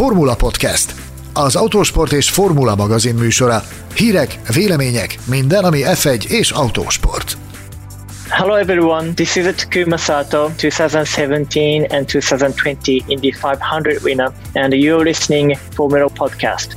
Formula Podcast, az autósport és formula magazin műsora. Hírek, vélemények, minden, ami F1 és autósport. Hello everyone, this is Takuma Sato, 2017 and 2020 Indy 500 winner, and you're listening Formula Podcast.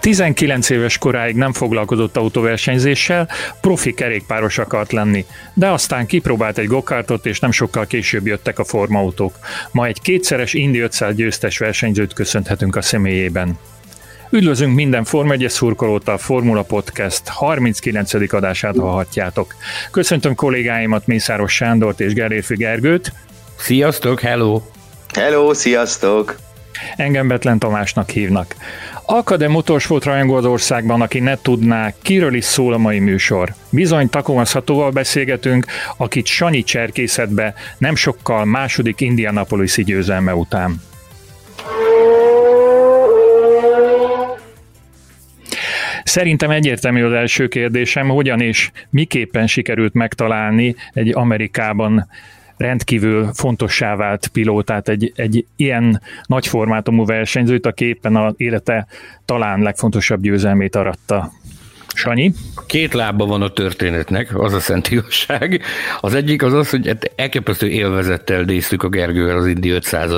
19 éves koráig nem foglalkozott autóversenyzéssel, profi kerékpáros akart lenni, de aztán kipróbált egy gokártot, és nem sokkal később jöttek a formautók. Ma egy kétszeres Indy 500 győztes versenyzőt köszönhetünk a személyében. Üdvözlünk minden Forma 1 szurkolót a Formula Podcast 39. adását hallhatjátok. Köszöntöm kollégáimat Mészáros Sándort és Gerérfi Gergőt. Sziasztok, hello! Hello, sziasztok! Engem Betlen Tamásnak hívnak. Akad-e motorsport rajongó az országban, aki ne tudná, kiről is szól a mai műsor? Bizony Takoma Szatóval beszélgetünk, akit Sanyi cserkészetbe nem sokkal második Indianapolis győzelme után. Szerintem egyértelmű az első kérdésem, hogyan és miképpen sikerült megtalálni egy Amerikában rendkívül fontossá vált pilótát, egy, egy ilyen nagy formátumú versenyzőt, aki éppen a élete talán legfontosabb győzelmét aratta. Sanyi? Két lába van a történetnek, az a szent igazság. Az egyik az az, hogy hát elképesztő élvezettel néztük a Gergővel az Indi 500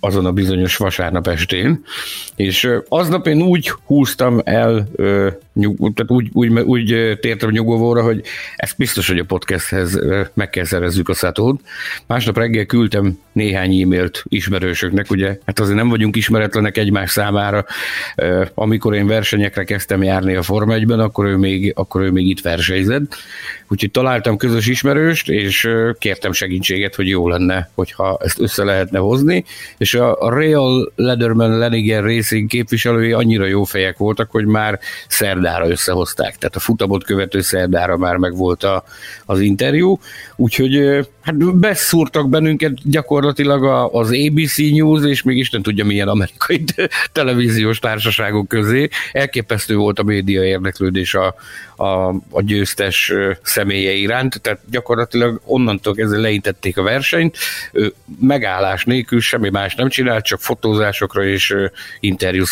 azon a bizonyos vasárnap estén, és aznap én úgy húztam el, nyug, tehát úgy, úgy, úgy tértem nyugovóra, hogy ez biztos, hogy a podcasthez meg kell szerezzük a szatót. Másnap reggel küldtem néhány e-mailt ismerősöknek, ugye, hát azért nem vagyunk ismeretlenek egymás számára. Amikor én versenyekre kezdtem járni a Forma 1-ben, akkor ő még, akkor ő még itt versenyzett. Úgyhogy találtam közös ismerőst, és kértem segítséget, hogy jó lenne, hogyha ezt össze lehetne hozni, és a, Real Lederman Leniger Racing képviselői annyira jó fejek voltak, hogy már szerdára összehozták, tehát a futamot követő szerdára már megvolt a, az interjú, úgyhogy hát beszúrtak bennünket gyakorlatilag az ABC News, és még Isten tudja milyen amerikai televíziós társaságok közé. Elképesztő volt a média érdeklődés a, a, a győztes személye iránt, tehát gyakorlatilag onnantól kezdve leintették a versenyt, megállás nélkül semmi más nem csinált, csak fotózásokra és interjú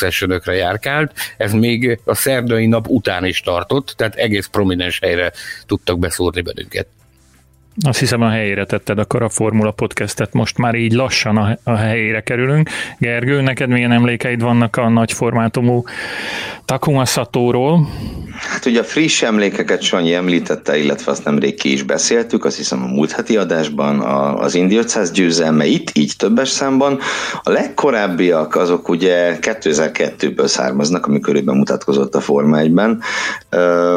járkált. Ez még a szerdai nap után is tartott, tehát egész prominens helyre tudtak beszúrni bennünket. Azt hiszem a helyére tetted akkor a Formula Podcastet, most már így lassan a, a helyére kerülünk. Gergő, neked milyen emlékeid vannak a nagy formátumú Takuma Satóról? Hát ugye a friss emlékeket Sanyi említette, illetve azt nemrég ki is beszéltük, azt hiszem a múlt heti adásban az Indi 500 győzelme itt, így többes számban. A legkorábbiak azok ugye 2002-ből származnak, amikor ő bemutatkozott a Forma 1-ben.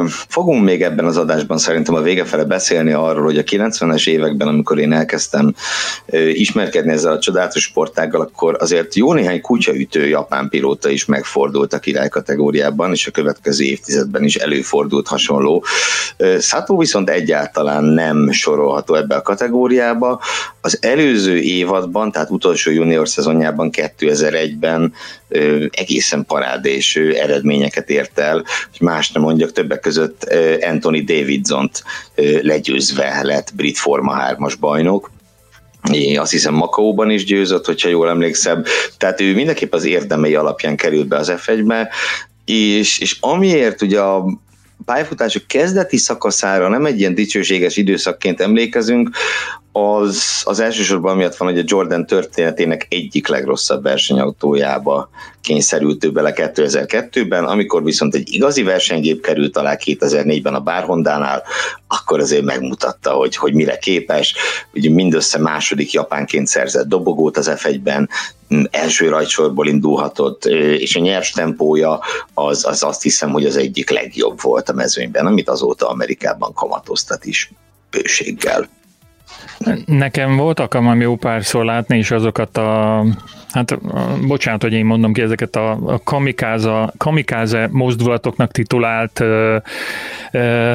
Fogunk még ebben az adásban szerintem a vége fele beszélni arról, hogy a 90-es években, amikor én elkezdtem ismerkedni ezzel a csodálatos sportággal, akkor azért jó néhány kutyaütő japán pilóta is megfordult a király kategóriában, és a következő évtizedben is előfordult hasonló. Sato viszont egyáltalán nem sorolható ebbe a kategóriába. Az előző évadban, tehát utolsó junior szezonjában 2001-ben egészen parádés eredményeket ért el, hogy más nem mondjak, többek között Anthony Davidson-t legyőzve lett brit Forma 3-as bajnok, én azt hiszem Makaóban is győzött, hogyha jól emlékszem, tehát ő mindenképp az érdemei alapján került be az F1-be, és, és amiért ugye a pályafutások kezdeti szakaszára nem egy ilyen dicsőséges időszakként emlékezünk, az, az elsősorban miatt van, hogy a Jordan történetének egyik legrosszabb versenyautójába kényszerült ő bele 2002-ben, amikor viszont egy igazi versenygép került alá 2004-ben a Bárhondánál, akkor azért megmutatta, hogy, hogy mire képes. Ugye mindössze második japánként szerzett dobogót az F1-ben, első rajtsorból indulhatott, és a nyers tempója az, az azt hiszem, hogy az egyik legjobb volt a mezőnyben, amit azóta Amerikában kamatoztat is bőséggel. Nekem volt alkalmam jó párszor látni is azokat a Hát bocsánat, hogy én mondom ki ezeket a, a kamikáza, kamikáze mozdulatoknak titulált ö, ö,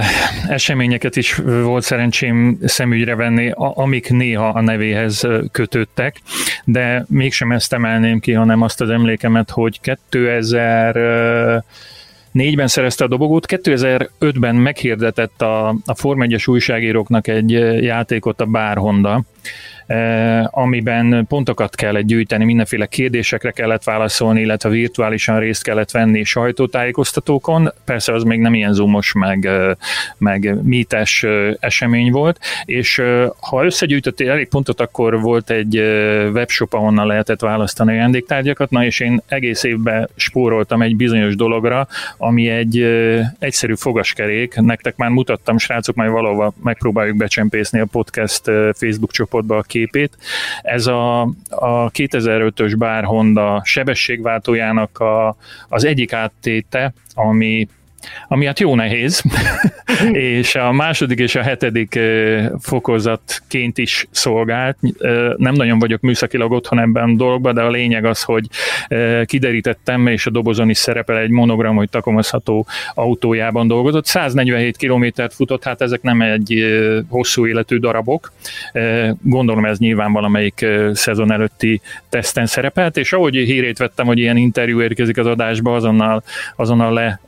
eseményeket is volt szerencsém szemügyre venni, a, amik néha a nevéhez kötődtek, de mégsem ezt emelném ki, hanem azt az emlékemet, hogy 2000 2004-ben szerezte a dobogót, 2005-ben meghirdetett a, a Form 1-es újságíróknak egy játékot a Bár Honda, Eh, amiben pontokat kellett gyűjteni, mindenféle kérdésekre kellett válaszolni, illetve virtuálisan részt kellett venni sajtótájékoztatókon. Persze az még nem ilyen zoomos, meg, eh, meg mítes eh, esemény volt, és ha összegyűjtöttél elég pontot, akkor volt egy webshop, ahonnan lehetett választani ajándéktárgyakat, na és én egész évben spóroltam egy bizonyos dologra, ami egy egyszerű fogaskerék, nektek már mutattam, srácok, majd valahol megpróbáljuk becsempészni a podcast Facebook csoportba a képét. Ez a, a 2005-ös Bár Honda sebességváltójának a, az egyik áttéte, ami ami hát jó nehéz, és a második és a hetedik fokozatként is szolgált. Nem nagyon vagyok műszakilag otthon ebben a dologban, de a lényeg az, hogy kiderítettem, és a dobozon is szerepel egy monogram, hogy takomozható autójában dolgozott. 147 kilométert futott, hát ezek nem egy hosszú életű darabok. Gondolom ez nyilván valamelyik szezon előtti teszten szerepelt, és ahogy hírét vettem, hogy ilyen interjú érkezik az adásba, azonnal, azonnal le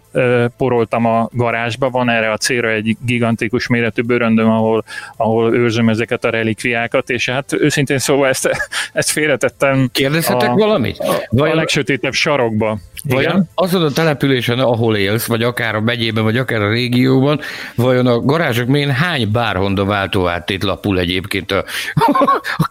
poroltam a garázsba, van erre a célra egy gigantikus méretű bőröndöm, ahol, ahol őrzöm ezeket a relikviákat, és hát őszintén szóval ezt, ezt félretettem. Kérdezhetek a, valamit? Vagy a legsötétebb sarokba. Vajon azon a településen, ahol élsz, vagy akár a megyében, vagy akár a régióban, vajon a garázsok mén hány bárhonda váltó áttét lapul egyébként a, a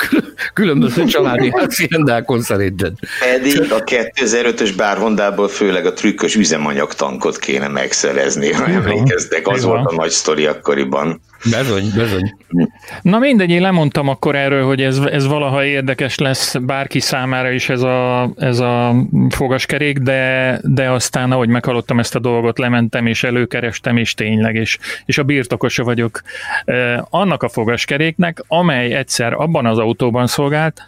különböző családi háziendákon szerinted? Pedig a 2005-ös bárhondából főleg a trükkös üzemanyagtankot kéne megszerezni, ha emlékeztek, az volt a nagy sztori akkoriban. Bezony, bezony. Na mindegy, én lemondtam akkor erről, hogy ez, ez valaha érdekes lesz bárki számára is ez a, ez a fogaskerék, de, de aztán, ahogy meghallottam ezt a dolgot, lementem és előkerestem, és tényleg, és, és a birtokosa vagyok eh, annak a fogaskeréknek, amely egyszer abban az autóban szolgált,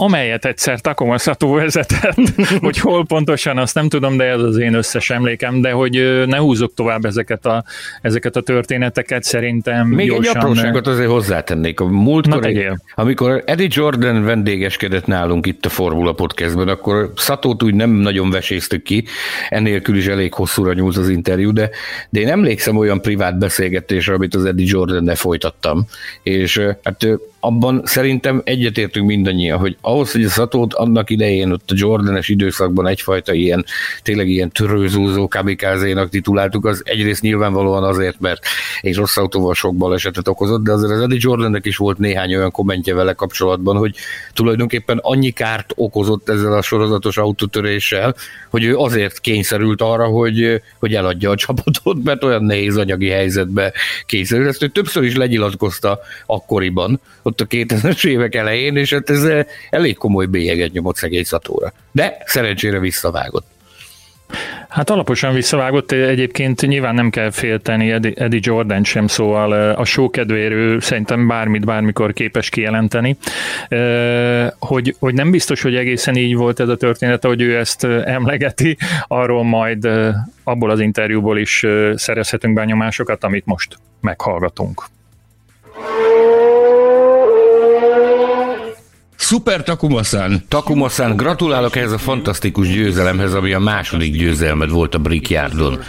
amelyet egyszer Takomaszató vezetett, hogy hol pontosan, azt nem tudom, de ez az én összes emlékem, de hogy ne húzok tovább ezeket a, ezeket a történeteket, szerintem Még gyorsan... egy apróságot azért hozzátennék. A múltkor, egy, amikor Eddie Jordan vendégeskedett nálunk itt a Formula Podcastben, akkor Szatót úgy nem nagyon veséztük ki, ennélkül is elég hosszúra nyúlt az interjú, de, de én emlékszem olyan privát beszélgetésre, amit az Eddie Jordan-ne folytattam, és hát abban szerintem egyetértünk mindannyian, hogy ahhoz, hogy a Szatót annak idején ott a Jordanes időszakban egyfajta ilyen, tényleg ilyen törőzúzó kamikázénak tituláltuk, az egyrészt nyilvánvalóan azért, mert egy rossz autóval sok balesetet okozott, de azért az Eddie Jordannek is volt néhány olyan kommentje vele kapcsolatban, hogy tulajdonképpen annyi kárt okozott ezzel a sorozatos autótöréssel, hogy ő azért kényszerült arra, hogy, hogy eladja a csapatot, mert olyan nehéz anyagi helyzetbe kényszerült. Ezt ő többször is legyilatkozta akkoriban, ott a 2000-es évek elején, és hát ez elég komoly bélyeget nyomott szegény szatóra. De szerencsére visszavágott. Hát alaposan visszavágott, egyébként nyilván nem kell félteni Eddie Jordan sem, szóval a show kedvéről szerintem bármit, bármikor képes kijelenteni. Hogy, hogy nem biztos, hogy egészen így volt ez a történet, hogy ő ezt emlegeti, arról majd abból az interjúból is szerezhetünk benyomásokat, amit most meghallgatunk. Szuper Takumasan! Takumasan, gratulálok ehhez a fantasztikus győzelemhez, ami a második győzelmed volt a Brickyardon.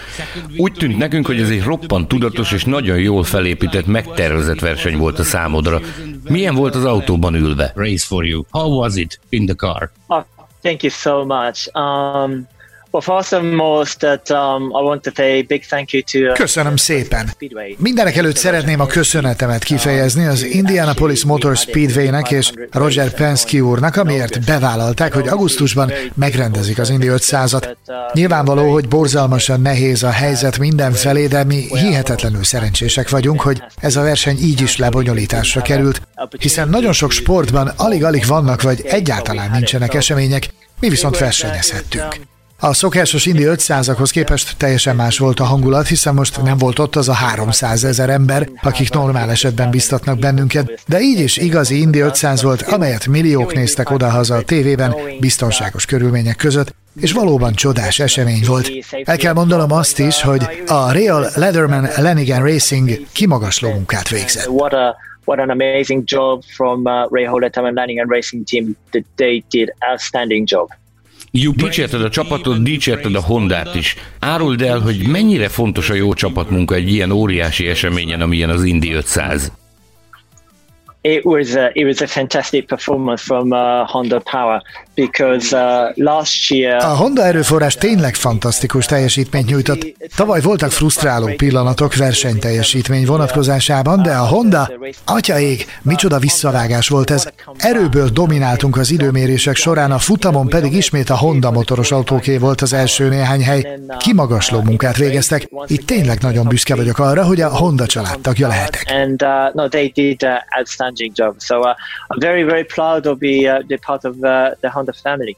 Úgy tűnt nekünk, hogy ez egy roppant tudatos és nagyon jól felépített, megtervezett verseny volt a számodra. Milyen volt az autóban ülve? Race for you. How was it in the car? Oh, thank you so much. Um, Well, first and most that um, I want to say big thank you to, uh, Köszönöm szépen. Mindenek előtt szeretném a köszönetemet kifejezni az Indianapolis Motor Speedway-nek és Roger Penske úrnak, amiért bevállalták, hogy augusztusban megrendezik az Indy 500-at. Nyilvánvaló, hogy borzalmasan nehéz a helyzet mindenfelé, de mi hihetetlenül szerencsések vagyunk, hogy ez a verseny így is lebonyolításra került, hiszen nagyon sok sportban alig-alig vannak, vagy egyáltalán nincsenek események, mi viszont versenyezhettünk. A szokásos Indi 500-akhoz képest teljesen más volt a hangulat, hiszen most nem volt ott az a 300 ezer ember, akik normál esetben biztatnak bennünket, de így is igazi Indi 500 volt, amelyet milliók néztek odahaza a tévében, biztonságos körülmények között, és valóban csodás esemény volt. El kell mondanom azt is, hogy a Real Leatherman Lenigan Racing kimagasló munkát végzett. What an amazing job from uh, Ray Leatherman Lenigan Racing team. They did outstanding job. Dicsérted a csapatot, dicsérted a Hondát is. Áruld el, hogy mennyire fontos a jó csapatmunka egy ilyen óriási eseményen, amilyen az Indi 500 it was a, it was a fantastic performance from uh, Honda Power because uh, last year A Honda erőforrás tényleg fantasztikus teljesítményt nyújtott. Tavaly voltak frusztráló pillanatok versenyteljesítmény vonatkozásában, de a Honda, atyaég, micsoda visszavágás volt ez. Erőből domináltunk az időmérések során, a futamon pedig ismét a Honda motoros autóké volt az első néhány hely. Kimagasló munkát végeztek. Itt tényleg nagyon büszke vagyok arra, hogy a Honda családtagja lehetek. And uh, no, they did uh, outstanding job. So uh, I'm very, very proud of uh, the part of uh, the Honda family.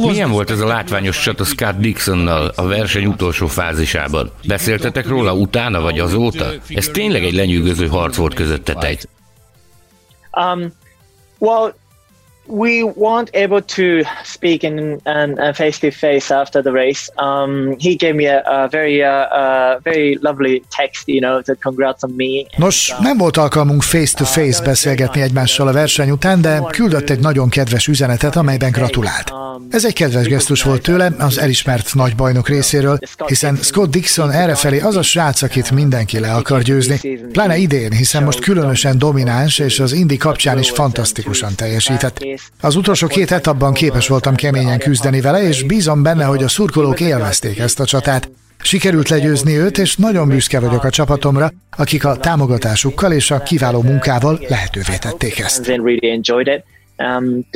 Milyen volt ez a látványos csata Scott Dixonnal a verseny utolsó fázisában? Beszéltetek róla utána vagy azóta? Ez tényleg egy lenyűgöző harc volt közöttetek. Um, well, we weren't able to speak in and face to face after the race. Um, he gave me a, a very, uh, uh, very lovely text, you know, to congrats on me. Nos, nem volt alkalmunk face-to-face -face beszélgetni egymással a verseny után, de küldött egy nagyon kedves üzenetet, amelyben gratulált. Ez egy kedves gesztus volt tőle, az elismert nagybajnok részéről, hiszen Scott Dixon errefelé az a srác, akit mindenki le akar győzni. Pláne idén, hiszen most különösen domináns, és az Indi kapcsán is fantasztikusan teljesített. Az utolsó két etapban képes voltam keményen küzdeni vele, és bízom benne, hogy a szurkolók élvezték ezt a csatát. Sikerült legyőzni őt, és nagyon büszke vagyok a csapatomra, akik a támogatásukkal és a kiváló munkával lehetővé tették ezt. Um,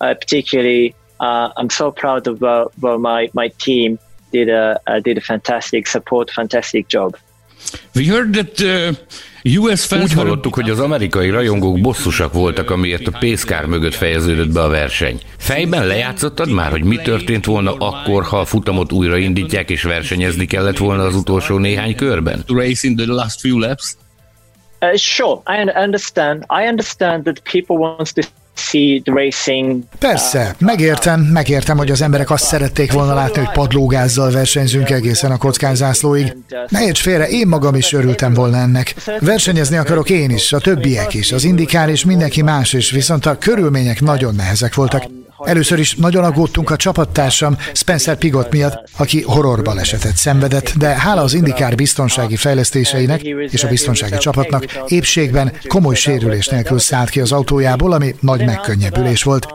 uh, particularly, uh, I'm so proud of uh, well, my my team did a uh, did a fantastic support, fantastic job. We heard that uh, US fans Úgy hallottuk, hogy az amerikai rajongók bosszusak voltak, amiért a pészkár mögött fejeződött be a verseny. Fejben lejátszottad már, hogy mi történt volna akkor, ha a futamot újraindítják és versenyezni kellett volna az utolsó néhány körben? Uh, sure, I understand. I understand that people want to Persze, megértem, megértem, hogy az emberek azt szerették volna látni, hogy padlógázzal versenyzünk egészen a kockánzászlóig. Ne érts félre, én magam is örültem volna ennek. Versenyezni akarok én is, a többiek is, az indikár és mindenki más is, viszont a körülmények nagyon nehezek voltak. Először is nagyon aggódtunk a csapattársam Spencer Pigot miatt, aki horrorbalesetet szenvedett, de hála az indikár biztonsági fejlesztéseinek és a biztonsági csapatnak épségben komoly sérülés nélkül szállt ki az autójából, ami nagy megkönnyebbülés volt.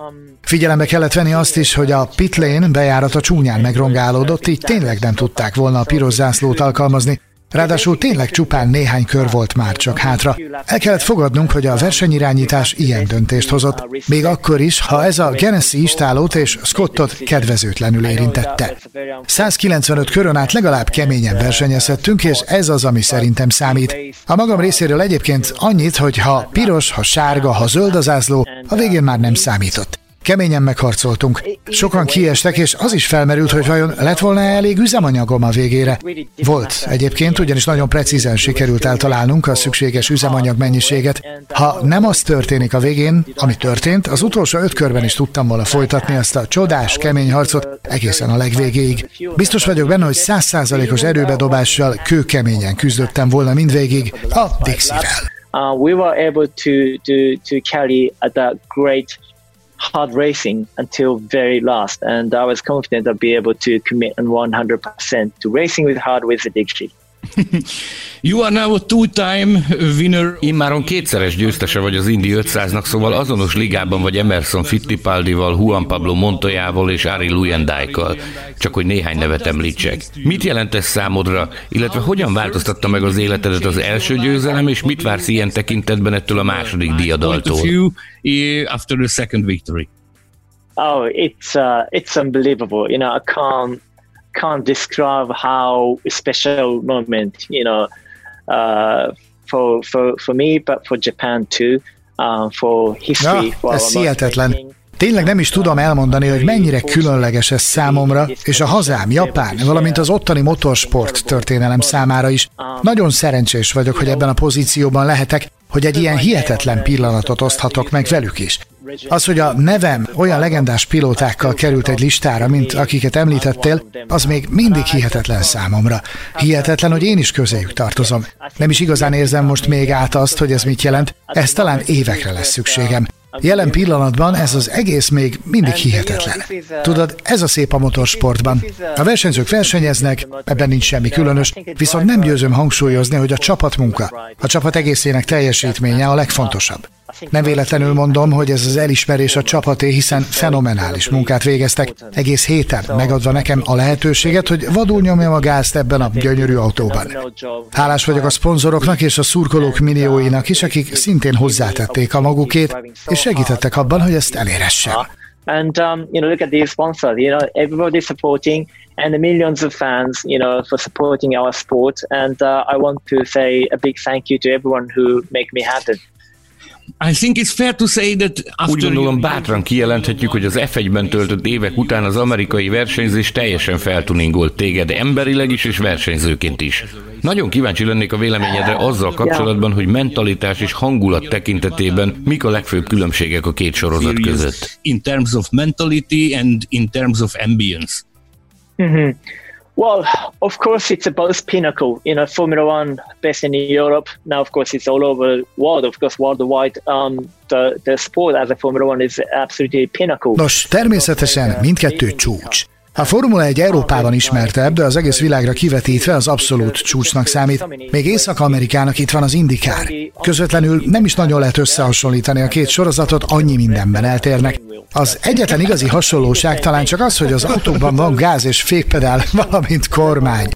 Figyelembe kellett venni azt is, hogy a pit lane bejárata csúnyán megrongálódott, így tényleg nem tudták volna a piros zászlót alkalmazni, Ráadásul tényleg csupán néhány kör volt már csak hátra. El kellett fogadnunk, hogy a versenyirányítás ilyen döntést hozott, még akkor is, ha ez a Genesee istálót és Scottot kedvezőtlenül érintette. 195 körön át legalább keményen versenyezhettünk, és ez az, ami szerintem számít. A magam részéről egyébként annyit, hogy ha piros, ha sárga, ha zöld az ászló, a végén már nem számított. Keményen megharcoltunk. Sokan kiestek, és az is felmerült, hogy vajon lett volna elég üzemanyagom a végére. Volt egyébként, ugyanis nagyon precízen sikerült eltalálnunk a szükséges üzemanyag mennyiséget. Ha nem az történik a végén, ami történt, az utolsó öt körben is tudtam volna folytatni ezt a csodás, kemény harcot egészen a legvégéig. Biztos vagyok benne, hogy százszázalékos erőbedobással kőkeményen küzdöttem volna mindvégig a Dixie-vel. Uh, we were able to, to, to carry that great hard racing until very last, and I was confident I'd be able to commit on 100% to racing with hard with Dixie. You are now a two-time winner. Immáron kétszeres győztese vagy az Indy 500-nak, szóval azonos ligában vagy Emerson Fittipaldival, Juan Pablo Montoyával és Ari Luyendijkkal. Csak hogy néhány nevet említsek. Mit jelent ez számodra, illetve hogyan változtatta meg az életedet az első győzelem, és mit vársz ilyen tekintetben ettől a második diadaltól? After the second victory. Oh, it's uh, it's unbelievable. You know, I can't can't describe how special moment, you know, uh, for for for me, but for Japan too, uh, for history. Ja, for ez hihetetlen. Tényleg nem is tudom elmondani, hogy mennyire különleges ez számomra, és a hazám, Japán, valamint az ottani motorsport történelem számára is. Nagyon szerencsés vagyok, hogy ebben a pozícióban lehetek, hogy egy ilyen hihetetlen pillanatot oszthatok meg velük is. Az, hogy a nevem olyan legendás pilótákkal került egy listára, mint akiket említettél, az még mindig hihetetlen számomra. Hihetetlen, hogy én is közéjük tartozom. Nem is igazán érzem most még át azt, hogy ez mit jelent, ez talán évekre lesz szükségem. Jelen pillanatban ez az egész még mindig hihetetlen. Tudod, ez a szép a motorsportban. A versenyzők versenyeznek, ebben nincs semmi különös, viszont nem győzöm hangsúlyozni, hogy a csapatmunka, a csapat egészének teljesítménye a legfontosabb. Nem véletlenül mondom, hogy ez az elismerés a csapaté, hiszen fenomenális munkát végeztek, egész héten megadva nekem a lehetőséget, hogy vadul nyomjam a gázt ebben a gyönyörű autóban. Hálás vagyok a szponzoroknak és a szurkolók millióinak is, akik szintén hozzátették a magukét, és segítettek abban, hogy ezt elérhessem. And um, you know, look at these sponsors. You know, everybody supporting, and the millions of fans. You know, for supporting our sport. And uh, I want to say a big thank you to everyone who make me happen. I think it's fair to say that after Úgy gondolom bátran kijelenthetjük, hogy az F1-ben töltött évek után az amerikai versenyzés teljesen feltuningolt téged emberileg is és versenyzőként is. Nagyon kíváncsi lennék a véleményedre azzal kapcsolatban, hogy mentalitás és hangulat tekintetében mik a legfőbb különbségek a két sorozat között. In terms of mentality and in terms of ambience. Mm-hmm. Well, of course, it's about pinnacle. You know, Formula One based in Europe. Now, of course, it's all over the world. Of course, worldwide, um, the, the sport as a Formula One is absolutely pinnacle. Nos, természetesen mindkettő csúcs. A Formula 1 Európában ismertebb, de az egész világra kivetítve az abszolút csúcsnak számít. Még Észak-Amerikának itt van az Indikár. Közvetlenül nem is nagyon lehet összehasonlítani a két sorozatot, annyi mindenben eltérnek. Az egyetlen igazi hasonlóság talán csak az, hogy az autóban van gáz és fékpedál, valamint kormány.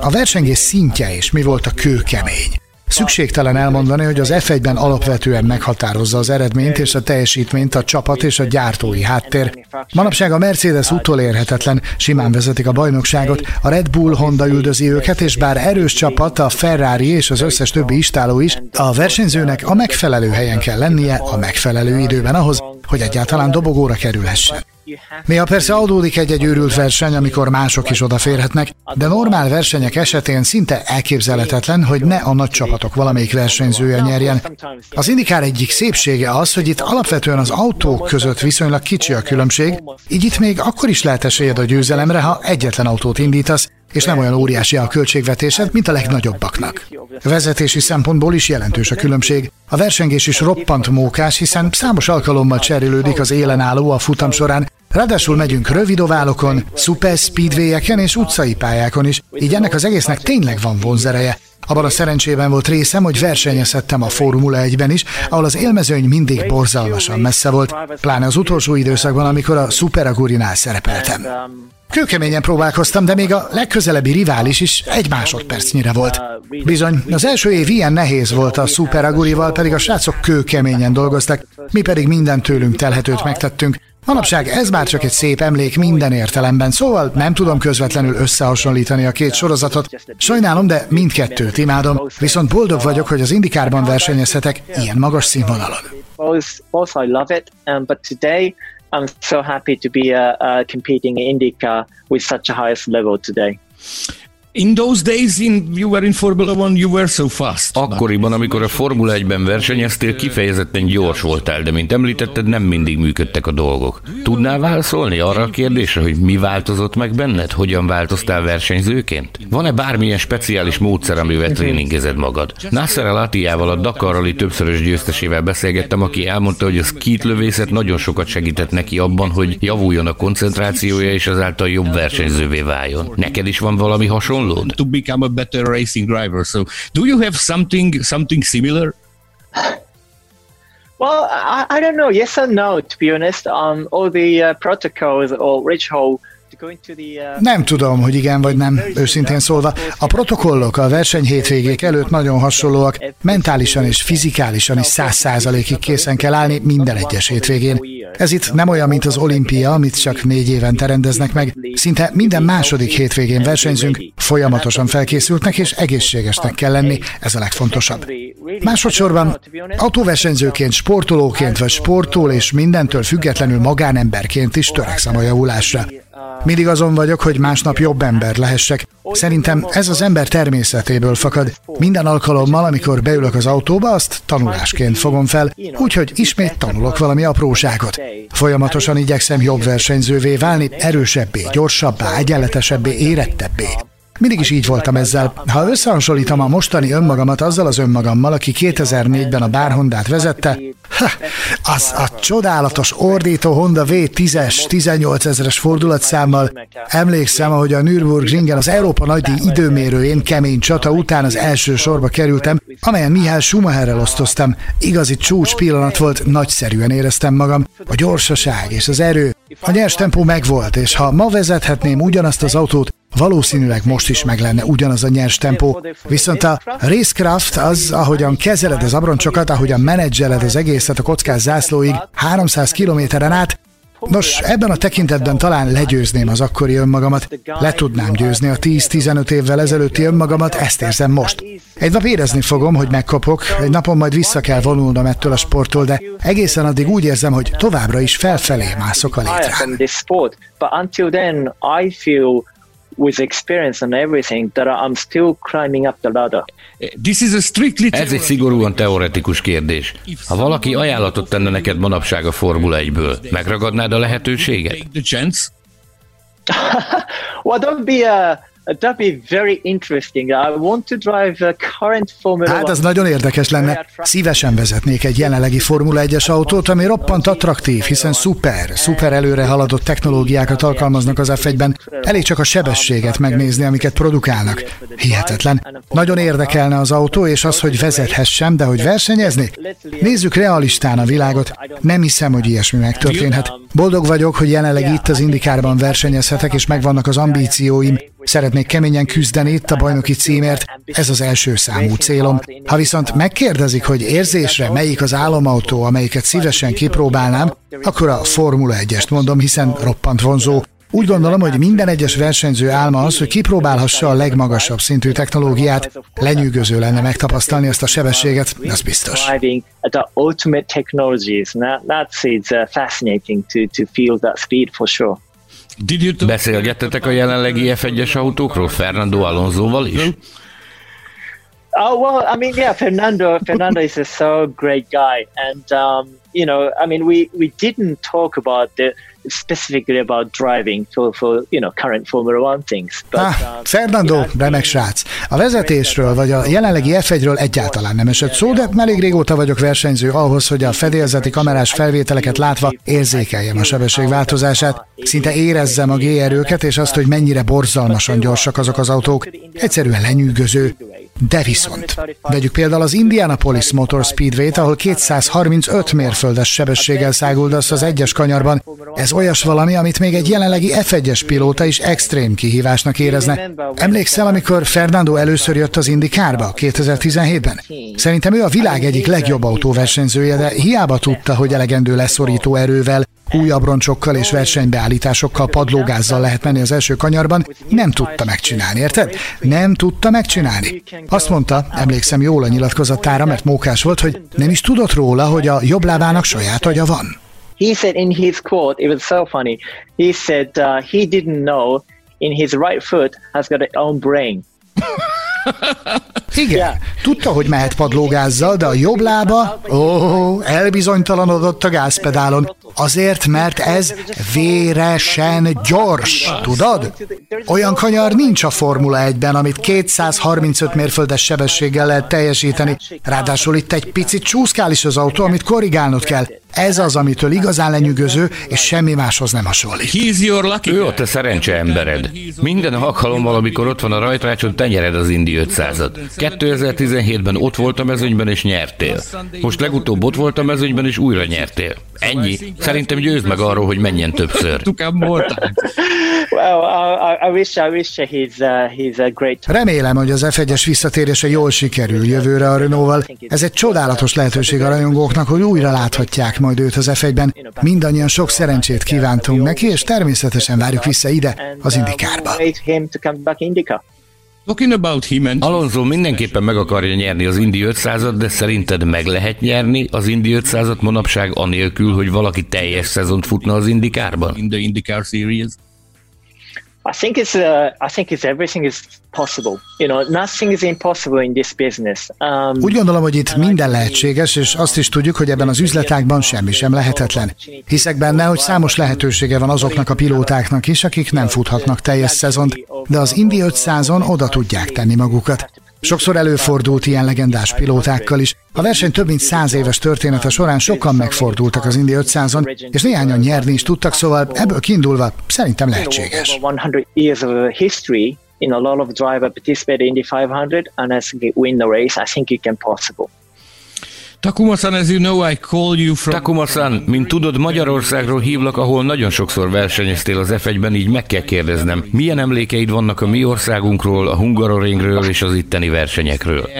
A versengés szintje és mi volt a kőkemény. Szükségtelen elmondani, hogy az F1-ben alapvetően meghatározza az eredményt és a teljesítményt a csapat és a gyártói háttér. Manapság a Mercedes utolérhetetlen, simán vezetik a bajnokságot, a Red Bull Honda üldözi őket, és bár erős csapat, a Ferrari és az összes többi istáló is, a versenyzőnek a megfelelő helyen kell lennie a megfelelő időben ahhoz, hogy egyáltalán dobogóra kerülhessen. Néha persze adódik egy-egy őrült verseny, amikor mások is odaférhetnek, de normál versenyek esetén szinte elképzelhetetlen, hogy ne a nagy csapatok valamelyik versenyzője nyerjen. Az indikár egyik szépsége az, hogy itt alapvetően az autók között viszonylag kicsi a különbség, így itt még akkor is lehet esélyed a győzelemre, ha egyetlen autót indítasz, és nem olyan óriási a költségvetésed, mint a legnagyobbaknak. Vezetési szempontból is jelentős a különbség. A versengés is roppant mókás, hiszen számos alkalommal cserélődik az élen álló a futam során, Ráadásul megyünk rövidoválokon, super speedwayeken és utcai pályákon is, így ennek az egésznek tényleg van vonzereje. Abban a szerencsében volt részem, hogy versenyezhettem a Formula 1-ben is, ahol az élmezőny mindig borzalmasan messze volt, pláne az utolsó időszakban, amikor a Super Agurinál szerepeltem. Kőkeményen próbálkoztam, de még a legközelebbi rivális is egy másodpercnyire volt. Bizony, az első év ilyen nehéz volt a Super Agurival, pedig a srácok kőkeményen dolgoztak, mi pedig minden tőlünk telhetőt megtettünk, Manapság ez már csak egy szép emlék minden értelemben, szóval nem tudom közvetlenül összehasonlítani a két sorozatot. Sajnálom, de mindkettőt imádom, viszont boldog vagyok, hogy az indikárban versenyezhetek ilyen magas színvonalon. I'm so happy to be uh, uh, competing in IndyCar with such a highest level today. In those days in, you were in Formula One, you were so fast. Akkoriban, amikor a Formula 1-ben versenyeztél, kifejezetten gyors voltál, de mint említetted, nem mindig működtek a dolgok. Tudnál válaszolni arra a kérdésre, hogy mi változott meg benned? Hogyan változtál versenyzőként? Van-e bármilyen speciális módszer, amivel tréningezed magad? Nasser al a Dakar Rally többszörös győztesével beszélgettem, aki elmondta, hogy a skit lövészet nagyon sokat segített neki abban, hogy javuljon a koncentrációja és azáltal jobb versenyzővé váljon. Neked is van valami hasonló? Download to become a better racing driver. So, do you have something something similar? Well, I, I don't know. Yes and no, to be honest. Um, all the uh, protocols or ritual nem tudom, hogy igen vagy nem, őszintén szólva. A protokollok a verseny hétvégék előtt nagyon hasonlóak, mentálisan és fizikálisan is száz százalékig készen kell állni minden egyes hétvégén. Ez itt nem olyan, mint az olimpia, amit csak négy évente rendeznek meg. Szinte minden második hétvégén versenyzünk, folyamatosan felkészültnek és egészségesnek kell lenni, ez a legfontosabb. Másodszorban autóversenyzőként, sportolóként vagy sportól és mindentől függetlenül magánemberként is törekszem a javulásra. Mindig azon vagyok, hogy másnap jobb ember lehessek. Szerintem ez az ember természetéből fakad. Minden alkalommal, amikor beülök az autóba, azt tanulásként fogom fel, úgyhogy ismét tanulok valami apróságot. Folyamatosan igyekszem jobb versenyzővé válni, erősebbé, gyorsabbá, egyenletesebbé, érettebbé. Mindig is így voltam ezzel. Ha összehasonlítom a mostani önmagamat azzal az önmagammal, aki 2004-ben a Bárhondát vezette, ha, az a csodálatos ordító Honda V10-es 18 ezeres fordulatszámmal. Emlékszem, ahogy a Nürburgringen az Európa nagydíj időmérőjén kemény csata után az első sorba kerültem, amelyen Mihály Schumacherrel osztoztam. Igazi csúcs pillanat volt, nagyszerűen éreztem magam. A gyorsaság és az erő, a nyers tempó megvolt, és ha ma vezethetném ugyanazt az autót, Valószínűleg most is meg lenne ugyanaz a nyers tempó, viszont a racecraft az, ahogyan kezeled az abroncsokat, ahogyan menedzseled az egészet a kockás zászlóig 300 kilométeren át, Nos, ebben a tekintetben talán legyőzném az akkori önmagamat, le tudnám győzni a 10-15 évvel ezelőtti önmagamat, ezt érzem most. Egy nap érezni fogom, hogy megkapok, egy napon majd vissza kell vonulnom ettől a sporttól, de egészen addig úgy érzem, hogy továbbra is felfelé mászok a létrán with experience and everything that I'm still climbing up the ladder. This is a strictly Ez egy szigorúan teoretikus kérdés. Ha valaki ajánlatot tenne neked manapság a Formula 1-ből, megragadnád a lehetőséget? well, don't be a That'd be very interesting. I want to drive a current Formula Hát ez nagyon érdekes lenne. Szívesen vezetnék egy jelenlegi Formula 1-es autót, ami roppant attraktív, hiszen szuper, szuper előre haladott technológiákat alkalmaznak az F1-ben. Elég csak a sebességet megnézni, amiket produkálnak. Hihetetlen. Nagyon érdekelne az autó, és az, hogy vezethessem, de hogy versenyezni? Nézzük realistán a világot. Nem hiszem, hogy ilyesmi megtörténhet. Boldog vagyok, hogy jelenleg itt az Indikárban versenyezhetek, és megvannak az ambícióim. Szeretnék keményen küzdeni itt a bajnoki címért, ez az első számú célom. Ha viszont megkérdezik, hogy érzésre melyik az álomautó, amelyiket szívesen kipróbálnám, akkor a Formula 1-est mondom, hiszen roppant vonzó. Úgy gondolom, hogy minden egyes versenyző álma az, hogy kipróbálhassa a legmagasabb szintű technológiát. Lenyűgöző lenne megtapasztalni ezt a sebességet, az biztos. Beszélgettetek a jelenlegi F1-es autókról Fernando Alonsoval is? Oh well, I mean, yeah, Fernando. Fernando is a so great guy, and um, you know, I mean, we we didn't talk about the specifically about driving for, for you know, current Formula One things. But, ah, uh, Fernando, you know, remek srác. A vezetésről, vagy a jelenlegi F1-ről egyáltalán nem esett szó, de elég régóta vagyok versenyző ahhoz, hogy a fedélzeti kamerás felvételeket látva érzékeljem a sebesség változását, szinte érezzem a G-erőket, és azt, hogy mennyire borzalmasan gyorsak azok az autók. Egyszerűen lenyűgöző. De viszont, vegyük például az Indianapolis Motor Speedway-t, ahol 235 mérföldes sebességgel száguldasz az egyes kanyarban. Ez olyas valami, amit még egy jelenlegi F1-es pilóta is extrém kihívásnak érezne. Emlékszel, amikor Fernando először jött az Indikárba 2017-ben? Szerintem ő a világ egyik legjobb autóversenyzője, de hiába tudta, hogy elegendő leszorító erővel, új abroncsokkal és versenybeállításokkal, padlógázzal lehet menni az első kanyarban, nem tudta megcsinálni, érted? Nem tudta megcsinálni. Azt mondta, emlékszem jól a nyilatkozatára, mert mókás volt, hogy nem is tudott róla, hogy a jobb lábának saját agya van. He said in his quote, it was so funny. He said uh, he didn't know in his right foot has got its own brain. Igen, tudta, hogy mehet padlógázzal, de a jobb lába, ó, elbizonytalanodott a gázpedálon. Azért, mert ez véresen gyors, tudod? Olyan kanyar nincs a Formula 1-ben, amit 235 mérföldes sebességgel lehet teljesíteni. Ráadásul itt egy picit csúszkál is az autó, amit korrigálnod kell. Ez az, amitől igazán lenyűgöző, és semmi máshoz nem hasonlít. Ő ott a szerencse embered. Minden alkalommal, amikor ott van a rajtrácson, te nyered az Indi 500-at. 2017-ben ott volt a mezőnyben, és nyertél. Most legutóbb ott volt a mezőnyben, és újra nyertél. Ennyi. Szerintem győzd meg arról, hogy menjen többször. Remélem, hogy az F1-es visszatérése jól sikerül jövőre a Renault-val. Ez egy csodálatos lehetőség a rajongóknak, hogy újra láthatják majd őt az F1-ben. Mindannyian sok szerencsét kívántunk neki, és természetesen várjuk vissza ide, az Indikárba. Alonso mindenképpen meg akarja nyerni az Indi 500-at, de szerinted meg lehet nyerni az Indi 500-at manapság anélkül, hogy valaki teljes szezont futna az Indikárban? I think it's uh, I think it's everything is possible. You know, nothing is impossible in this business. Um, Úgy gondolom, hogy itt minden lehetséges, és azt is tudjuk, hogy ebben az üzletágban semmi sem lehetetlen. Hiszek benne, hogy számos lehetősége van azoknak a pilótáknak is, akik nem futhatnak teljes szezont, de az Indy 500-on oda tudják tenni magukat. Sokszor előfordult ilyen legendás pilótákkal is. A verseny több mint száz éves története során sokan megfordultak az Indy 500-on, és néhányan nyerni is tudtak, szóval ebből kiindulva szerintem lehetséges. in a lot of driver participate in the 500 and as win the race, I think it can possible. Takuma-san, as you know, I call you from... Takuma-san, mint tudod, Magyarországról hívlak, ahol nagyon sokszor versenyeztél az F1-ben, így meg kell kérdeznem, milyen emlékeid vannak a mi országunkról, a Hungaroringről és az itteni versenyekről?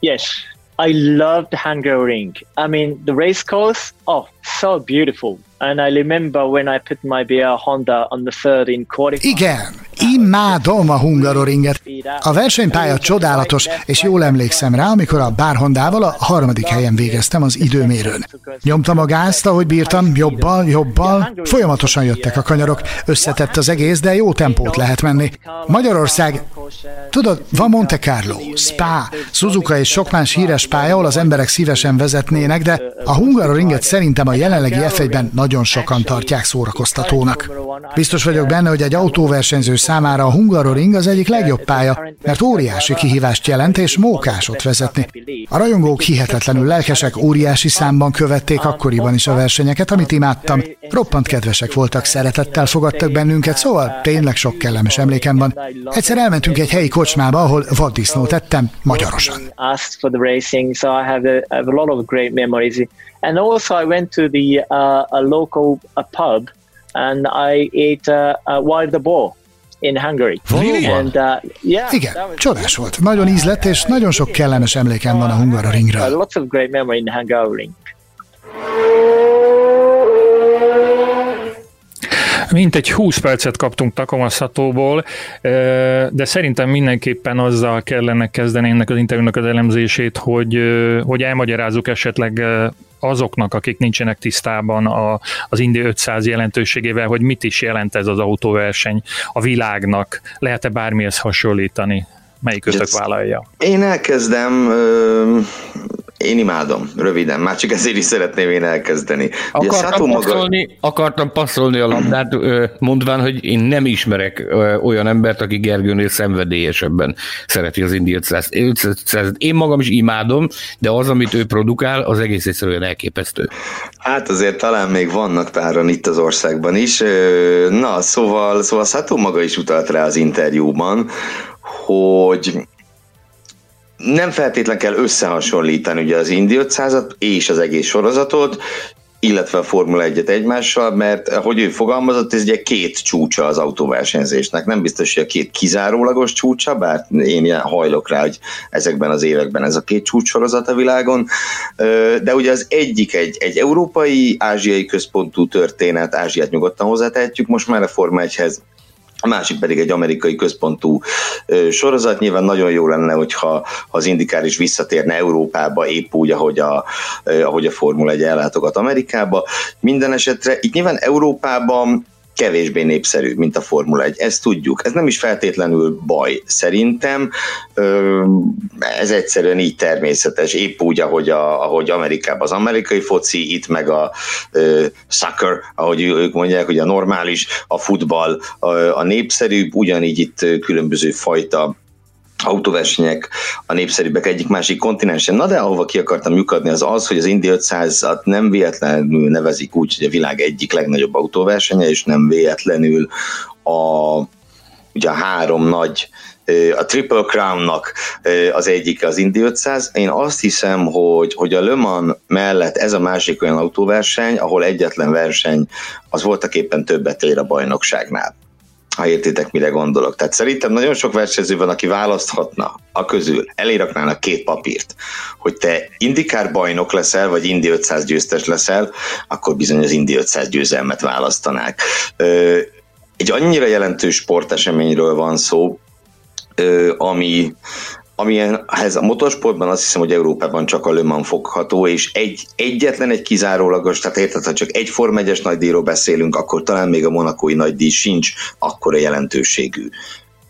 Yes, I loved Hungaroring. I mean, the race course, oh, so beautiful. And I remember when I put my BR Honda on the third in qualifying. Igen, Imádom a Hungaroringet. A versenypálya csodálatos, és jól emlékszem rá, amikor a Bárhondával a harmadik helyen végeztem az időmérőn. Nyomtam a gázt, ahogy bírtam, jobbal, jobbal, folyamatosan jöttek a kanyarok, összetett az egész, de jó tempót lehet menni. Magyarország, tudod, van Monte Carlo, Spa, Suzuka és sok más híres pálya, ahol az emberek szívesen vezetnének, de a Hungaroringet szerintem a jelenlegi f nagyon sokan tartják szórakoztatónak. Biztos vagyok benne, hogy egy autóversenyző számára a Hungaroring az egyik legjobb pálya, mert óriási kihívást jelent és mókásot vezetni. A rajongók hihetetlenül lelkesek, óriási számban követték akkoriban is a versenyeket, amit imádtam. Roppant kedvesek voltak, szeretettel fogadtak bennünket, szóval tényleg sok kellemes emlékem van. Egyszer elmentünk egy helyi kocsmába, ahol vaddisznót tettem, magyarosan. And also I went to the uh, a local a pub and I ate uh, a wild boar in Hungary. And, uh, yeah, Igen, csodás volt. Nagyon ízlett, és nagyon sok kellemes emlékem van a Hungaroringről. Lots of great memory in Hungaroring. Mint egy 20 percet kaptunk Takamaszhatóból, de szerintem mindenképpen azzal kellene kezdeni ennek az interjúnak az elemzését, hogy, hogy elmagyarázzuk esetleg azoknak, akik nincsenek tisztában a, az Indi 500 jelentőségével, hogy mit is jelent ez az autóverseny a világnak. Lehet-e bármihez hasonlítani? Melyik ötök vállalja? Én elkezdem, én imádom, röviden, már csak ezért is szeretném én elkezdeni. Akartam, Ugye, passzolni, maga... akartam passzolni a labdát, mondván, hogy én nem ismerek olyan embert, aki Gergőnél szenvedélyesebben szereti az Indi 500. Én magam is imádom, de az, amit ő produkál, az egész egyszerűen elképesztő. Hát azért talán még vannak páran itt az országban is. Na, szóval, szóval Sato maga is utalt rá az interjúban, hogy nem feltétlen kell összehasonlítani ugye az Indy 500-at és az egész sorozatot, illetve a Formula 1-et egymással, mert ahogy ő fogalmazott, ez ugye két csúcsa az autóversenyzésnek. Nem biztos, hogy a két kizárólagos csúcsa, bár én ilyen hajlok rá, hogy ezekben az években ez a két csúcsorozat a világon, de ugye az egyik egy, egy európai, ázsiai központú történet, Ázsiát nyugodtan hozzátehetjük most már a Forma 1-hez, a másik pedig egy amerikai központú sorozat. Nyilván nagyon jó lenne, hogyha az indikár is visszatérne Európába, épp úgy, ahogy a, ahogy a Formula 1 ellátogat Amerikába. Minden esetre itt nyilván Európában kevésbé népszerű, mint a Formula 1. Ezt tudjuk. Ez nem is feltétlenül baj szerintem. Ez egyszerűen így természetes. Épp úgy, ahogy, a, ahogy Amerikában az amerikai foci, itt meg a soccer, ahogy ők mondják, hogy a normális, a futball a, a népszerűbb, ugyanígy itt különböző fajta autóversenyek a népszerűbbek egyik másik kontinensen. Na de ahova ki akartam lyukadni az az, hogy az Indy 500-at nem véletlenül nevezik úgy, hogy a világ egyik legnagyobb autóversenye, és nem véletlenül a, ugye a három nagy a Triple Crown-nak az egyik az Indy 500. Én azt hiszem, hogy, hogy a Le Mans mellett ez a másik olyan autóverseny, ahol egyetlen verseny az voltak éppen többet ér a bajnokságnál ha értitek, mire gondolok. Tehát szerintem nagyon sok versenyző van, aki választhatna a közül, eléraknának két papírt, hogy te indikár bajnok leszel, vagy Indi 500 győztes leszel, akkor bizony az Indi 500 győzelmet választanák. Egy annyira jelentős sporteseményről van szó, ami, amihez a motorsportban azt hiszem, hogy Európában csak a Le Mans fogható, és egy, egyetlen egy kizárólagos, tehát érted, ha csak egy Form 1 nagydíjról beszélünk, akkor talán még a monakói nagydíj sincs akkora jelentőségű,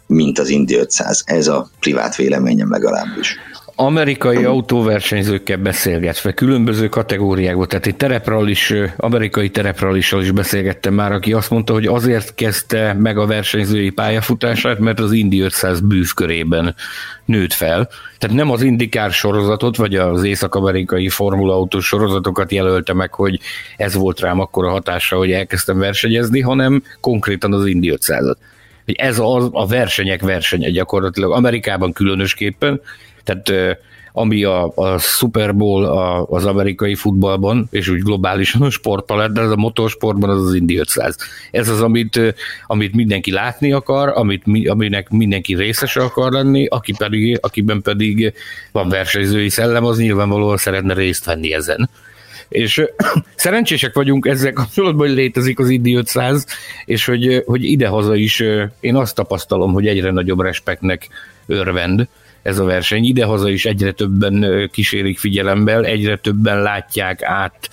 mint az Indy 500. Ez a privát véleményem legalábbis amerikai autóversenyzőkkel beszélgetve, különböző kategóriákban, tehát egy terepral is, amerikai terepralissal is beszélgettem már, aki azt mondta, hogy azért kezdte meg a versenyzői pályafutását, mert az Indy 500 bűvkörében nőtt fel. Tehát nem az indikár sorozatot, vagy az észak-amerikai formula autós sorozatokat jelölte meg, hogy ez volt rám akkor a hatása, hogy elkezdtem versenyezni, hanem konkrétan az Indy 500-at. Ez az a versenyek versenye gyakorlatilag Amerikában különösképpen, tehát ami a, a Super Bowl a, az amerikai futballban, és úgy globálisan a sportpalett, de ez a motorsportban az az Indy 500. Ez az, amit, amit mindenki látni akar, amit, aminek mindenki részese akar lenni, aki pedig, akiben pedig van versenyzői szellem, az nyilvánvalóan szeretne részt venni ezen. És szerencsések vagyunk ezzel kapcsolatban, hogy létezik az Indy 500, és hogy, hogy idehaza is én azt tapasztalom, hogy egyre nagyobb respektnek örvend, ez a verseny. Idehaza is egyre többen kísérik figyelemmel, egyre többen látják át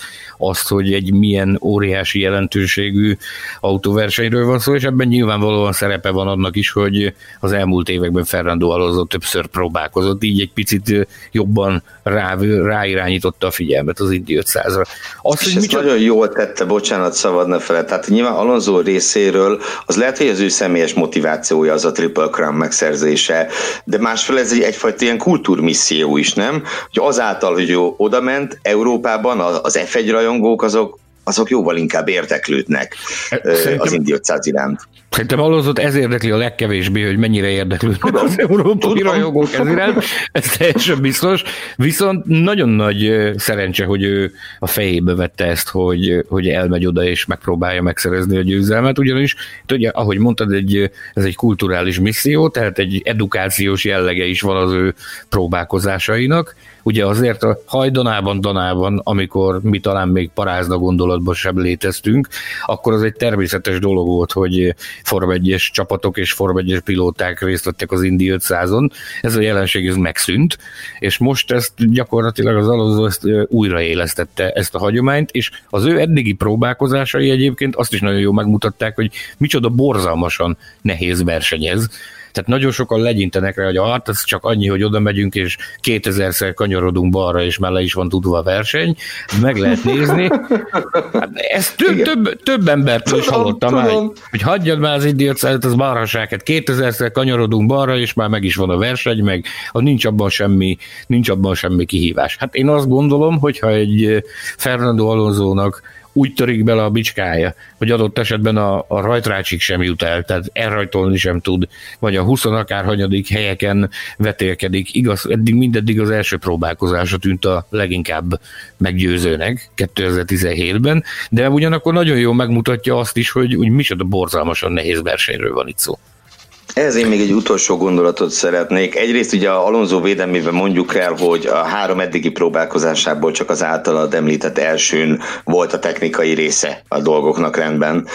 azt, hogy egy milyen óriási jelentőségű autóversenyről van szó, és ebben nyilvánvalóan szerepe van annak is, hogy az elmúlt években Fernando Alonso többször próbálkozott, így egy picit jobban rá, ráirányította a figyelmet az Indy 500-ra. Azt, és hogy ezt micsoda... nagyon jól tette, bocsánat, szabadna fele. Tehát nyilván Alonso részéről az lehet, hogy az ő személyes motivációja az a Triple Crown megszerzése, de másfél ez egy, egyfajta ilyen kultúrmisszió is, nem? Hogy azáltal, hogy ő odament Európában az F1 rajongók azok, azok jóval inkább érdeklődnek Szerintem... az Indi 500 iránt. Szerintem Alonzot ez érdekli a legkevésbé, hogy mennyire érdeklődnek az európai rajongók ez iránt, ez teljesen biztos. Viszont nagyon nagy szerencse, hogy ő a fejébe vette ezt, hogy, hogy elmegy oda és megpróbálja megszerezni a győzelmet, ugyanis, ugye, ahogy mondtad, egy, ez egy kulturális misszió, tehát egy edukációs jellege is van az ő próbálkozásainak, Ugye azért a hajdanában, danában, amikor mi talán még parázna gondolatban sem léteztünk, akkor az egy természetes dolog volt, hogy Form 1 csapatok és Form 1 pilóták részt vettek az Indy 500-on. Ez a jelenség ez megszűnt, és most ezt gyakorlatilag az Alonso ezt újraélesztette ezt a hagyományt, és az ő eddigi próbálkozásai egyébként azt is nagyon jól megmutatták, hogy micsoda borzalmasan nehéz versenyez tehát nagyon sokan legyintenek rá, hogy hát ez csak annyi, hogy oda megyünk, és 2000-szer kanyarodunk balra, és mellé is van tudva a verseny. Meg lehet nézni. Hát ezt több, több, több embertől is hallottam már, hogy hagyjad már az idiótszáját, az balraságet. 2000-szer kanyarodunk balra, és már meg is van a verseny, meg a nincs abban semmi, nincs abban semmi kihívás. Hát én azt gondolom, hogyha egy Fernando Alonso-nak úgy törik bele a bicskája, hogy adott esetben a, a rajtrácsig sem jut el, tehát elrajtolni sem tud, vagy a 20 akárhanyadik helyeken vetélkedik. Igaz, eddig mindeddig az első próbálkozása tűnt a leginkább meggyőzőnek 2017-ben, de ugyanakkor nagyon jól megmutatja azt is, hogy, hogy micsoda borzalmasan nehéz versenyről van itt szó. Ez én még egy utolsó gondolatot szeretnék. Egyrészt ugye a Alonso védelmében mondjuk el, hogy a három eddigi próbálkozásából csak az általad említett elsőn volt a technikai része a dolgoknak rendben.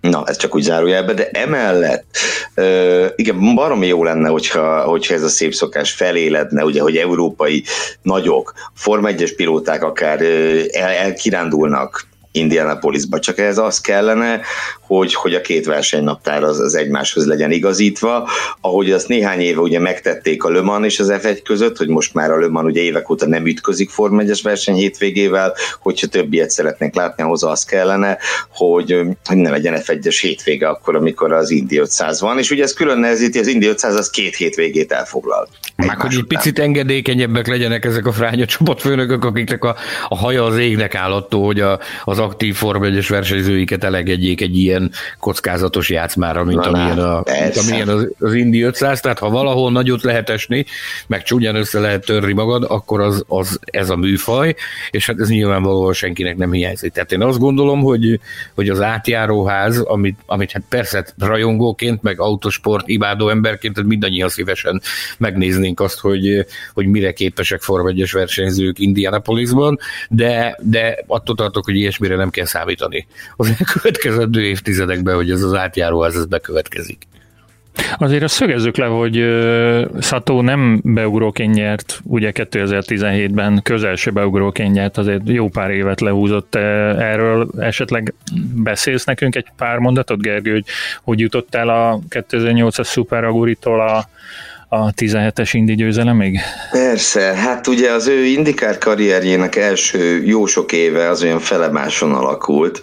Na, ez csak úgy zárójelbe, de emellett uh, igen, baromi jó lenne, hogyha, hogyha ez a szép szokás feléledne, ugye, hogy európai nagyok, Form 1-es pilóták akár uh, el, elkirándulnak Indianapolisba, csak ez az kellene, hogy, hogy a két versenynaptár az, az egymáshoz legyen igazítva, ahogy azt néhány éve ugye megtették a Le Mans és az F1 között, hogy most már a Le Mans ugye évek óta nem ütközik Form 1 verseny hétvégével, hogyha több ilyet szeretnénk látni, ahhoz az kellene, hogy, hogy ne legyen F1-es hétvége akkor, amikor az Indy 500 van, és ugye ez külön nehezíti, az Indy 500 az két hétvégét elfoglal. Meg hogy egy picit engedékenyebbek legyenek ezek a fránya csapatfőnökök, akiknek a, a haja az égnek áll attól, hogy a, az aktív Form 1 versenyzőiket elegedjék egy ilyen kockázatos játszmára, mint Na, amilyen, a, mint amilyen az, az Indi 500, tehát ha valahol nagyot lehet esni, meg csúnyán össze lehet törni magad, akkor az, az ez a műfaj, és hát ez nyilvánvalóan senkinek nem hiányzik. Tehát én azt gondolom, hogy, hogy az átjáróház, amit, amit hát persze rajongóként, meg autosport imádó emberként, tehát mindannyian szívesen megnéznénk azt, hogy, hogy mire képesek Form 1 versenyzők Indianapolisban, de, de attól tartok, hogy ilyesmire nem kell számítani. Az elkövetkezendő év évtizedekben, hogy ez az átjáró ez, ez bekövetkezik. Azért azt szögezzük le, hogy Sato nem beugróként nyert, ugye 2017-ben közel se beugróként nyert, azért jó pár évet lehúzott erről. Esetleg beszélsz nekünk egy pár mondatot, Gergő, hogy hogy jutott el a 2008-as Super Aguritól a a 17-es indi győzelemig? Persze, hát ugye az ő indikár karrierjének első jó sok éve az olyan felemáson alakult.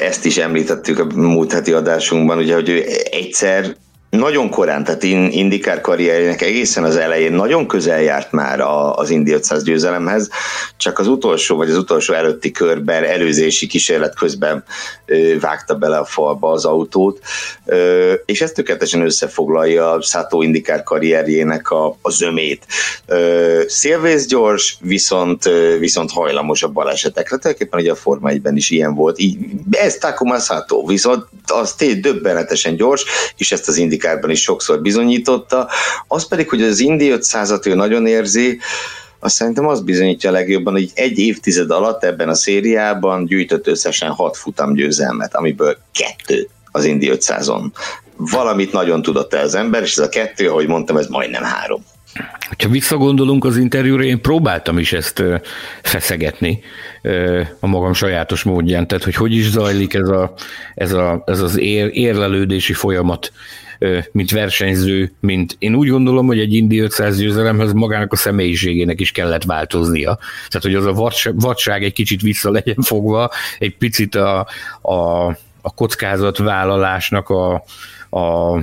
Ezt is említettük a múlt heti adásunkban, ugye, hogy ő egyszer nagyon korán, tehát Indikár karrierjének egészen az elején nagyon közel járt már az Indi 500 győzelemhez, csak az utolsó, vagy az utolsó előtti körben előzési kísérlet közben vágta bele a falba az autót, és ez tökéletesen összefoglalja Sato Indikár karrierjének a, a zömét. Szélvész gyors, viszont, viszont hajlamos a balesetekre, tulajdonképpen ugye a Forma 1-ben is ilyen volt, így, ez Takuma Sato, viszont az tényleg döbbenetesen gyors, és ezt az Indikár politikában is sokszor bizonyította. Az pedig, hogy az Indi 500-at ő nagyon érzi, azt szerintem az bizonyítja legjobban, hogy egy évtized alatt ebben a szériában gyűjtött összesen hat futamgyőzelmet, amiből kettő az Indi 500-on. Valamit nagyon tudott el az ember, és ez a kettő, ahogy mondtam, ez majdnem három. Ha visszagondolunk az interjúra, én próbáltam is ezt feszegetni a magam sajátos módján, tehát hogy hogy is zajlik ez, a, ez, a, ez az ér, érlelődési folyamat mint versenyző, mint én úgy gondolom, hogy egy Indi 500 győzelemhez magának a személyiségének is kellett változnia. Tehát, hogy az a vadság egy kicsit vissza legyen fogva, egy picit a, a, a kockázatvállalásnak a, a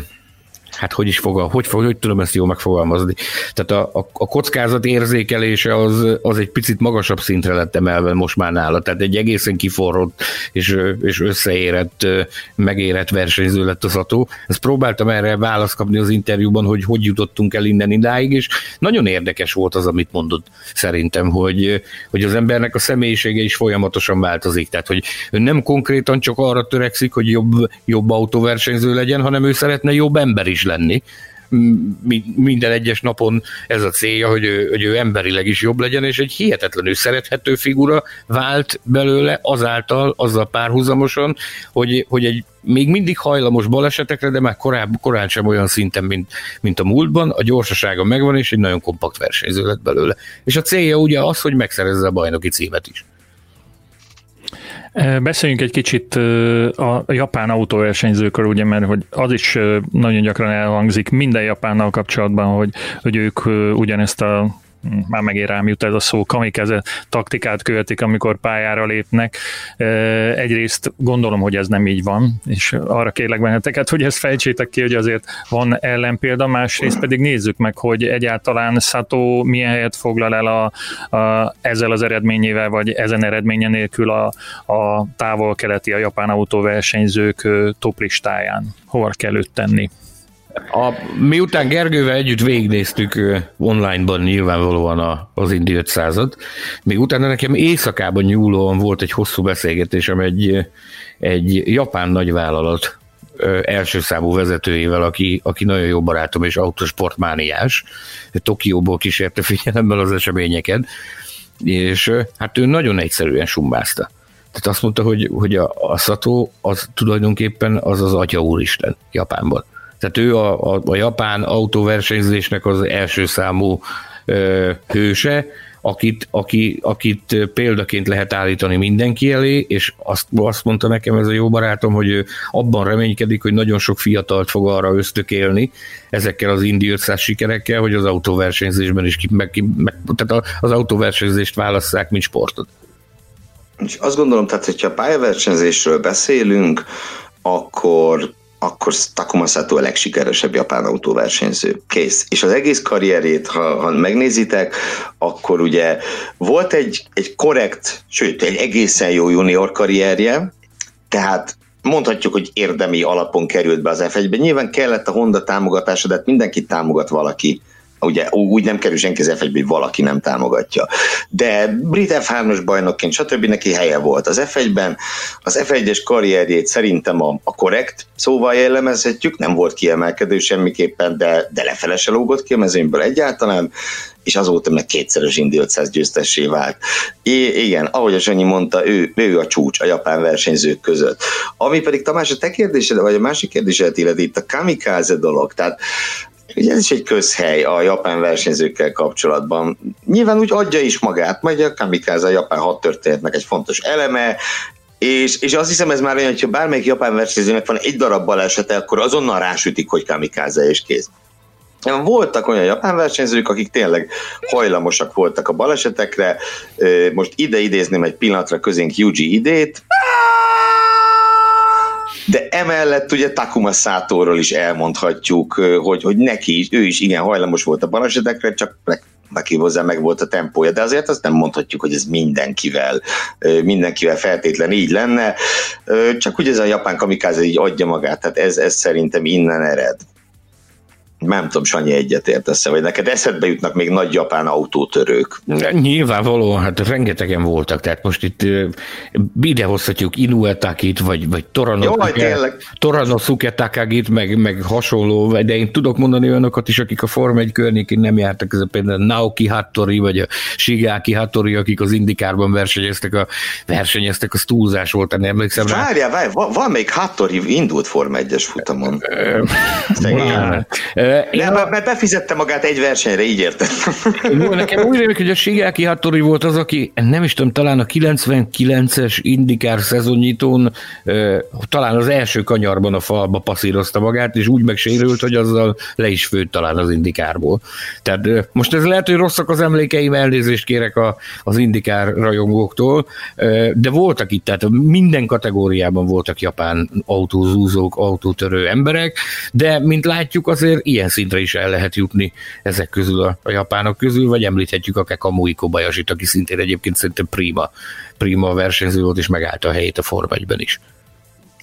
hát hogy is fogal, hogy, hogy tudom ezt jól megfogalmazni. Tehát a, a, a kockázat érzékelése az, az egy picit magasabb szintre lett emelve most már nála, tehát egy egészen kiforrott és, és összeérett, megérett versenyző lett az ató. Ezt próbáltam erre választ kapni az interjúban, hogy hogy jutottunk el innen idáig, és nagyon érdekes volt az, amit mondott szerintem, hogy, hogy az embernek a személyisége is folyamatosan változik, tehát hogy ő nem konkrétan csak arra törekszik, hogy jobb, jobb autóversenyző legyen, hanem ő szeretne jobb ember is lenni. Minden egyes napon ez a célja, hogy ő, hogy ő emberileg is jobb legyen, és egy hihetetlenül szerethető figura vált belőle azáltal, azzal párhuzamosan, hogy, hogy egy még mindig hajlamos balesetekre, de már korábban, korán sem olyan szinten, mint, mint a múltban, a gyorsasága megvan, és egy nagyon kompakt versenyző lett belőle. És a célja ugye az, hogy megszerezze a bajnoki címet is. Beszéljünk egy kicsit a japán autóversenyzőkről, ugye, mert hogy az is nagyon gyakran elhangzik minden japánnal kapcsolatban, hogy, hogy ők ugyanezt a már megint rám jut ez a szó, kamikaze taktikát követik, amikor pályára lépnek. Egyrészt gondolom, hogy ez nem így van, és arra kérlek benneteket, hogy ezt fejtsétek ki, hogy azért van ellenpélda, másrészt pedig nézzük meg, hogy egyáltalán Sato milyen helyet foglal el a, a, ezzel az eredményével, vagy ezen eredménye nélkül a, a távol-keleti, a japán autóversenyzők toplistáján. Hol kell őt tenni? A, miután Gergővel együtt végignéztük online-ban nyilvánvalóan a, az Indi 500 még utána nekem éjszakában nyúlóan volt egy hosszú beszélgetésem egy, egy japán nagyvállalat első számú vezetőjével, aki, aki nagyon jó barátom és autosportmániás, Tokióból kísérte figyelemmel az eseményeket, és hát ő nagyon egyszerűen sumbázta. Tehát azt mondta, hogy, hogy a, a Sato az tulajdonképpen az az atya úristen Japánban. Tehát ő a, a, a japán autóversenyzésnek az első számú ö, hőse, akit, aki, akit példaként lehet állítani mindenki elé, és azt, azt mondta nekem ez a jó barátom, hogy ő abban reménykedik, hogy nagyon sok fiatalt fog arra ösztökélni ezekkel az Indi 500 sikerekkel, hogy az autóversenyzésben is meg, meg, tehát az autóversenyzést válasszák, mint sportot. És azt gondolom, tehát, hogyha pályaversenyzésről beszélünk, akkor akkor Takuma Sato a legsikeresebb japán autóversenyző. Kész. És az egész karrierét, ha, ha megnézitek, akkor ugye volt egy, egy korrekt, sőt, egy egészen jó junior karrierje, tehát mondhatjuk, hogy érdemi alapon került be az F1-be. Nyilván kellett a Honda támogatása, de hát mindenkit támogat valaki ugye úgy nem kerül senki az f hogy valaki nem támogatja. De brit F3-os bajnokként, stb. neki helye volt az F1-ben. Az F1-es karrierjét szerintem a, a korrekt szóval jellemezhetjük, nem volt kiemelkedő semmiképpen, de, de lefele se lógott ki a mezőnyből egyáltalán, és azóta meg kétszeres Indy 500 győztessé vált. I- igen, ahogy a Sanyi mondta, ő, ő a csúcs a japán versenyzők között. Ami pedig Tamás, a te kérdésed, vagy a másik kérdésed illeti itt a kamikaze dolog, tehát Ugye ez is egy közhely a japán versenyzőkkel kapcsolatban. Nyilván úgy adja is magát, majd a kamikaze a japán hat történetnek egy fontos eleme, és, és azt hiszem ez már olyan, hogyha bármelyik japán versenyzőnek van egy darab balesete, akkor azonnal rásütik, hogy kamikáze és kész. Voltak olyan japán versenyzők, akik tényleg hajlamosak voltak a balesetekre. Most ide idézném egy pillanatra közénk Yuji idét. De emellett ugye Takuma Szátóról is elmondhatjuk, hogy, hogy neki ő is igen hajlamos volt a balesetekre, csak neki hozzá meg volt a tempója, de azért azt nem mondhatjuk, hogy ez mindenkivel, mindenkivel feltétlen így lenne, csak ugye ez a japán kamikáze így adja magát, tehát ez, ez szerintem innen ered nem tudom, Sanyi egyetértesz vagy neked eszedbe jutnak még nagy japán autótörők? Nyilvánvalóan, hát rengetegen voltak, tehát most itt ide hozhatjuk Inuetakit, vagy, vagy Toranosuke Takagit, meg, meg hasonló, de én tudok mondani olyanokat is, akik a Form 1 környékén nem jártak, ez a például Naoki Hattori, vagy a Shigeaki Hattori, akik az Indikárban versenyeztek, a, versenyeztek, az túlzás volt, nem emlékszem rá. Várjál, várjál, van még Hattori indult Form 1-es futamon. Én nem, a... mert befizette magát egy versenyre, így értem. Nekem úgy rémlik, hogy a Shigeaki Hattori volt az, aki nem is tudom, talán a 99-es Indikár szezonnyitón talán az első kanyarban a falba passzírozta magát, és úgy megsérült, hogy azzal le is főtt talán az Indikárból. Tehát most ez lehet, hogy rosszak az emlékeim, elnézést kérek a, az Indikár rajongóktól, de voltak itt, tehát minden kategóriában voltak japán autózúzók, autótörő emberek, de mint látjuk azért ilyen ilyen szintre is el lehet jutni ezek közül a, a japánok közül, vagy említhetjük akár Kamui kobayashi aki szintén egyébként szerintem prima, prima versenyző volt, és megállta a helyét a Forma is.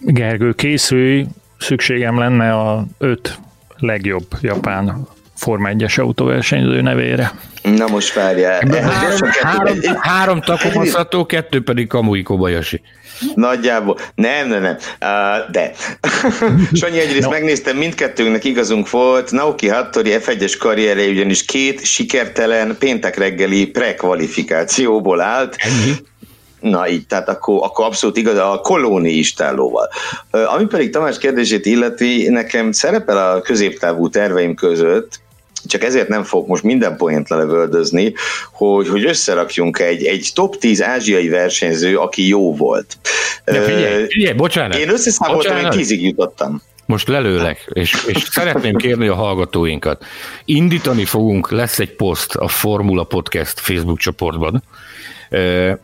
Gergő, készülj, szükségem lenne a öt legjobb japán Forma 1-es autóversenyző nevére. Na most várjál. Három, három, három takomaszató, kettő pedig Kamui Kobayashi. Nagyjából. Nem, nem, nem. Uh, de. Sanyi egyrészt no. megnéztem, mindkettőnknek igazunk volt. Naoki Hattori F1-es karrierje ugyanis két sikertelen péntek reggeli prekvalifikációból állt. Ennyi? Na így, tehát akkor, akkor abszolút igaz, a kolóni istállóval. Ami pedig Tamás kérdését illeti, nekem szerepel a középtávú terveim között, csak ezért nem fogok most minden poént lelövöldözni, hogy, hogy összerakjunk egy, egy top 10 ázsiai versenyző, aki jó volt. De figyelj, figyelj, bocsánat. Én összeszámoltam, én tízig jutottam. Most lelőlek, és, és szeretném kérni a hallgatóinkat. Indítani fogunk, lesz egy poszt a Formula Podcast Facebook csoportban,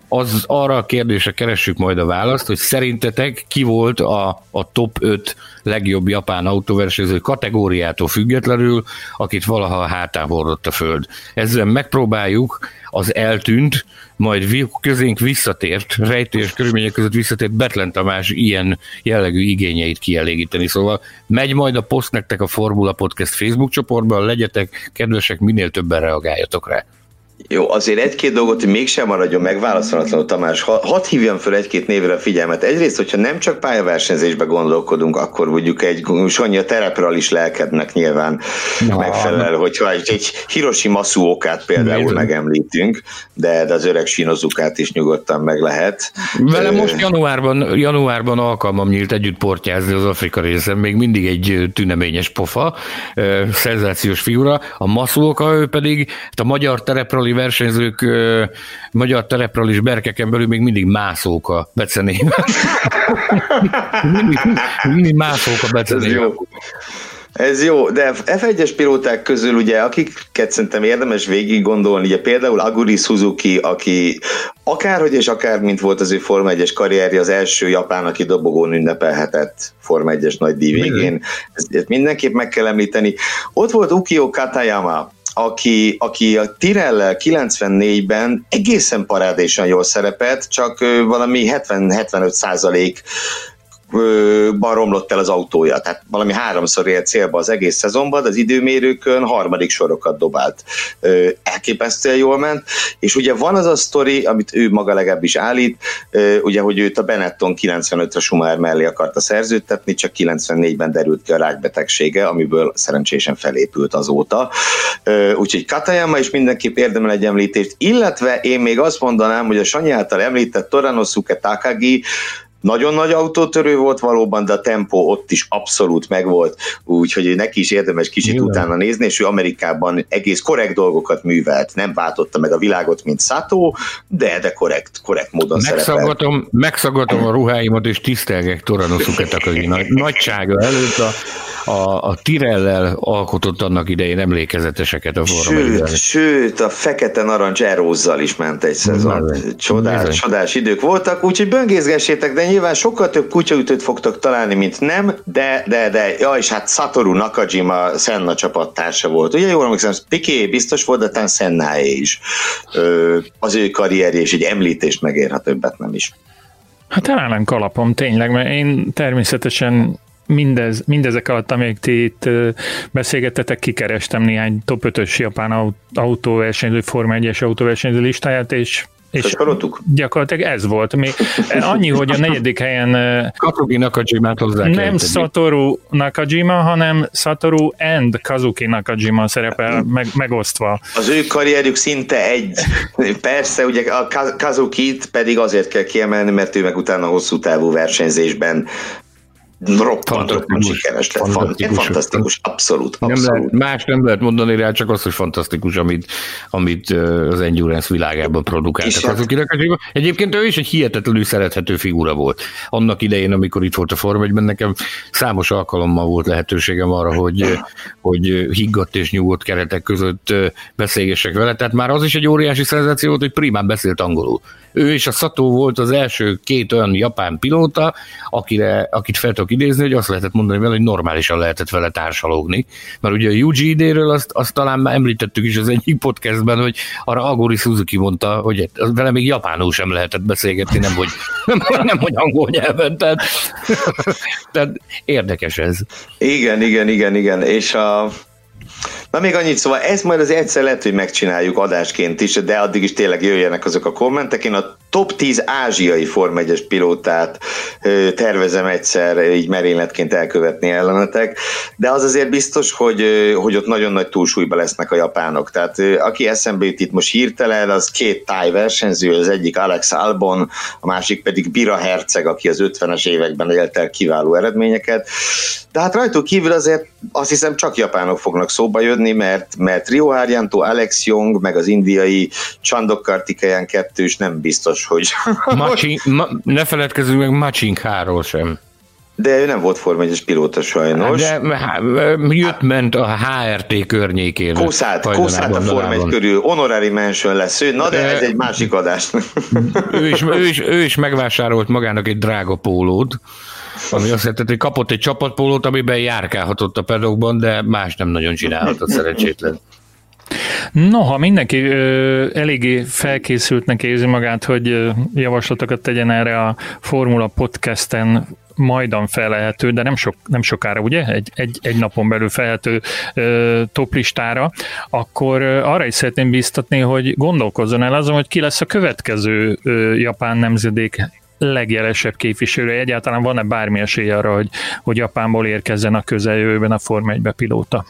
az arra a kérdésre keressük majd a választ, hogy szerintetek ki volt a, a top 5 legjobb japán autóversenyző kategóriától függetlenül, akit valaha hátán hordott a föld. Ezzel megpróbáljuk az eltűnt, majd közénk visszatért, rejtős körülmények között visszatért Betlen Tamás ilyen jellegű igényeit kielégíteni. Szóval megy majd a poszt nektek a Formula Podcast Facebook csoportban, legyetek kedvesek, minél többen reagáljatok rá. Jó, azért egy-két dolgot, hogy mégsem maradjon megválaszolatlanul, Tamás. Ha, hadd hívjam fel egy-két névre a figyelmet. Egyrészt, hogyha nem csak pályaversenyzésbe gondolkodunk, akkor mondjuk egy Sonja terepről is lelkednek nyilván Na, megfelel, hogyha egy, egy Hiroshi Masuokát például Nézd. megemlítünk, de, de az öreg Shinozukát is nyugodtan meg lehet. Vele most januárban, januárban alkalmam nyílt együtt portyázni az Afrika részen, még mindig egy tüneményes pofa, szenzációs figura. A Masuoka ő pedig hát a magyar terepről versenyzők magyar terepről is berkeken belül még mindig mászók a becenében. mindig, mindig mászók a becenében. Ez jó, de F1-es pilóták közül ugye, akiket szerintem érdemes végig gondolni, ugye például Aguri Suzuki, aki akárhogy és akár, mint volt az ő Forma 1-es karrierje, az első japán, aki dobogón ünnepelhetett Forma 1-es nagy díj végén. Ezt, ezt mindenképp meg kell említeni. Ott volt Ukio Katayama, aki, aki a Tirellel 94-ben egészen parádésan jól szerepelt, csak valami 70-75 százalék romlott el az autója. Tehát valami háromszor ért célba az egész szezonban, de az időmérőkön harmadik sorokat dobált. Elképesztően jól ment, és ugye van az a sztori, amit ő maga legalábbis állít, ugye, hogy őt a Benetton 95-re Schumacher mellé akarta szerződtetni, csak 94-ben derült ki a rákbetegsége, amiből szerencsésen felépült azóta. Úgyhogy Katayama is mindenképp érdemel egy említést, illetve én még azt mondanám, hogy a Sanyi által említett Toranosuke Takagi nagyon nagy autótörő volt valóban, de a tempó ott is abszolút megvolt, úgyhogy neki is érdemes kicsit Nyilván. utána nézni, és ő Amerikában egész korrekt dolgokat művelt, nem váltotta meg a világot, mint Sato, de, de korrekt, korrekt módon megszaggatom, megszaggatom a ruháimat, és tisztelgek Toranosuket a nagy, nagysága előtt a a, a Tirellel alkotott annak idején emlékezeteseket a forma Sőt, sőt, a fekete narancs erózzal is ment egy szezon. Csodás, csodás idők voltak, úgyhogy böngészgessétek, de nyilván sokkal több kutyaütőt fogtok találni, mint nem, de, de, de, ja, és hát Satoru Nakajima Senna csapattársa volt. Ugye jól emlékszem, Piqué biztos volt, de talán Sennaé is. Ö, az ő karrierje és egy említést megér, ha többet nem is. Hát talán kalapom, tényleg, mert én természetesen mindez, mindezek alatt, amíg ti itt beszélgettetek, kikerestem néhány top 5-ös japán autóversenyző, Forma 1-es autóversenyző listáját, és és gyakorlatilag ez volt. Mi, annyi, hogy a negyedik helyen Kazuki Nakajima hozzá Nem Satoru Nakajima, hanem Satoru and Kazuki Nakajima szerepel meg, megosztva. Az ő karrierjük szinte egy. Persze, ugye a Kazukit pedig azért kell kiemelni, mert ő meg utána hosszú távú versenyzésben roppant, roppant sikeres lett. Fantasztikus, fantasztikus abszolút, abszolút. Nem lehet, más nem lehet mondani rá, csak az, hogy fantasztikus, amit, amit az Endurance világában produkáltak hát- azokinek. Egyébként ő is egy hihetetlenül szerethető figura volt. Annak idején, amikor itt volt a Form 1 nekem számos alkalommal volt lehetőségem arra, hogy, hogy higgadt és nyugodt keretek között beszélgessek vele. Tehát már az is egy óriási szenzáció volt, hogy primán beszélt angolul. Ő és a Szató volt az első két olyan japán pilóta, akire, akit fel tudok idézni, hogy azt lehetett mondani vele, hogy normálisan lehetett vele társalogni. Mert ugye a Yuji idéről azt, azt talán már említettük is az egyik podcastben, hogy arra Agori Suzuki mondta, hogy vele még japánul sem lehetett beszélgetni, nem hogy, nem, nem hogy angol nyelven. Tehát, tehát érdekes ez. Igen, igen, igen, igen. És a Na még annyit, szóval ezt majd az egyszer lehet, hogy megcsináljuk adásként is, de addig is tényleg jöjjenek azok a kommentek. Én a top 10 ázsiai Form 1 pilótát tervezem egyszer így merényletként elkövetni ellenetek, de az azért biztos, hogy, hogy ott nagyon nagy túlsúlyba lesznek a japánok. Tehát aki eszembe jut itt most hirtelen, az két táj versenyző, az egyik Alex Albon, a másik pedig Bira Herceg, aki az 50-es években élt el kiváló eredményeket. De hát rajtuk kívül azért azt hiszem csak japánok fognak szóba jönni, mert, mert Rio Haryanto, Alex Young, meg az indiai Chandok Kartikeyan kettős nem biztos, hogy... Macsin, ma, ne feledkezzünk meg Macsinkáról sem. De ő nem volt Forma 1 pilóta sajnos. De jött, ment a HRT környékén. Koszát, Koszát a Forma 1 körül, honorary mention lesz ő, na de ez egy másik adás. ő, is, ő, is, ő is megvásárolt magának egy drága pólót, ami azt jelenti, hogy kapott egy csapatpólót, amiben járkálhatott a pedokban, de más nem nagyon csinálhatott szerencsétlen. Noha mindenki ö, eléggé felkészültnek érzi magát, hogy ö, javaslatokat tegyen erre a Formula Podcasten majdan felelhető, de nem, sok, nem sokára, ugye? Egy, egy, egy napon belül felhető ö, toplistára, akkor ö, arra is szeretném biztatni, hogy gondolkozzon el azon, hogy ki lesz a következő ö, japán nemzedék legjelesebb képviselője. Egyáltalán van-e bármi esély arra, hogy, hogy Japánból érkezzen a közeljövőben a Forma 1 pilóta?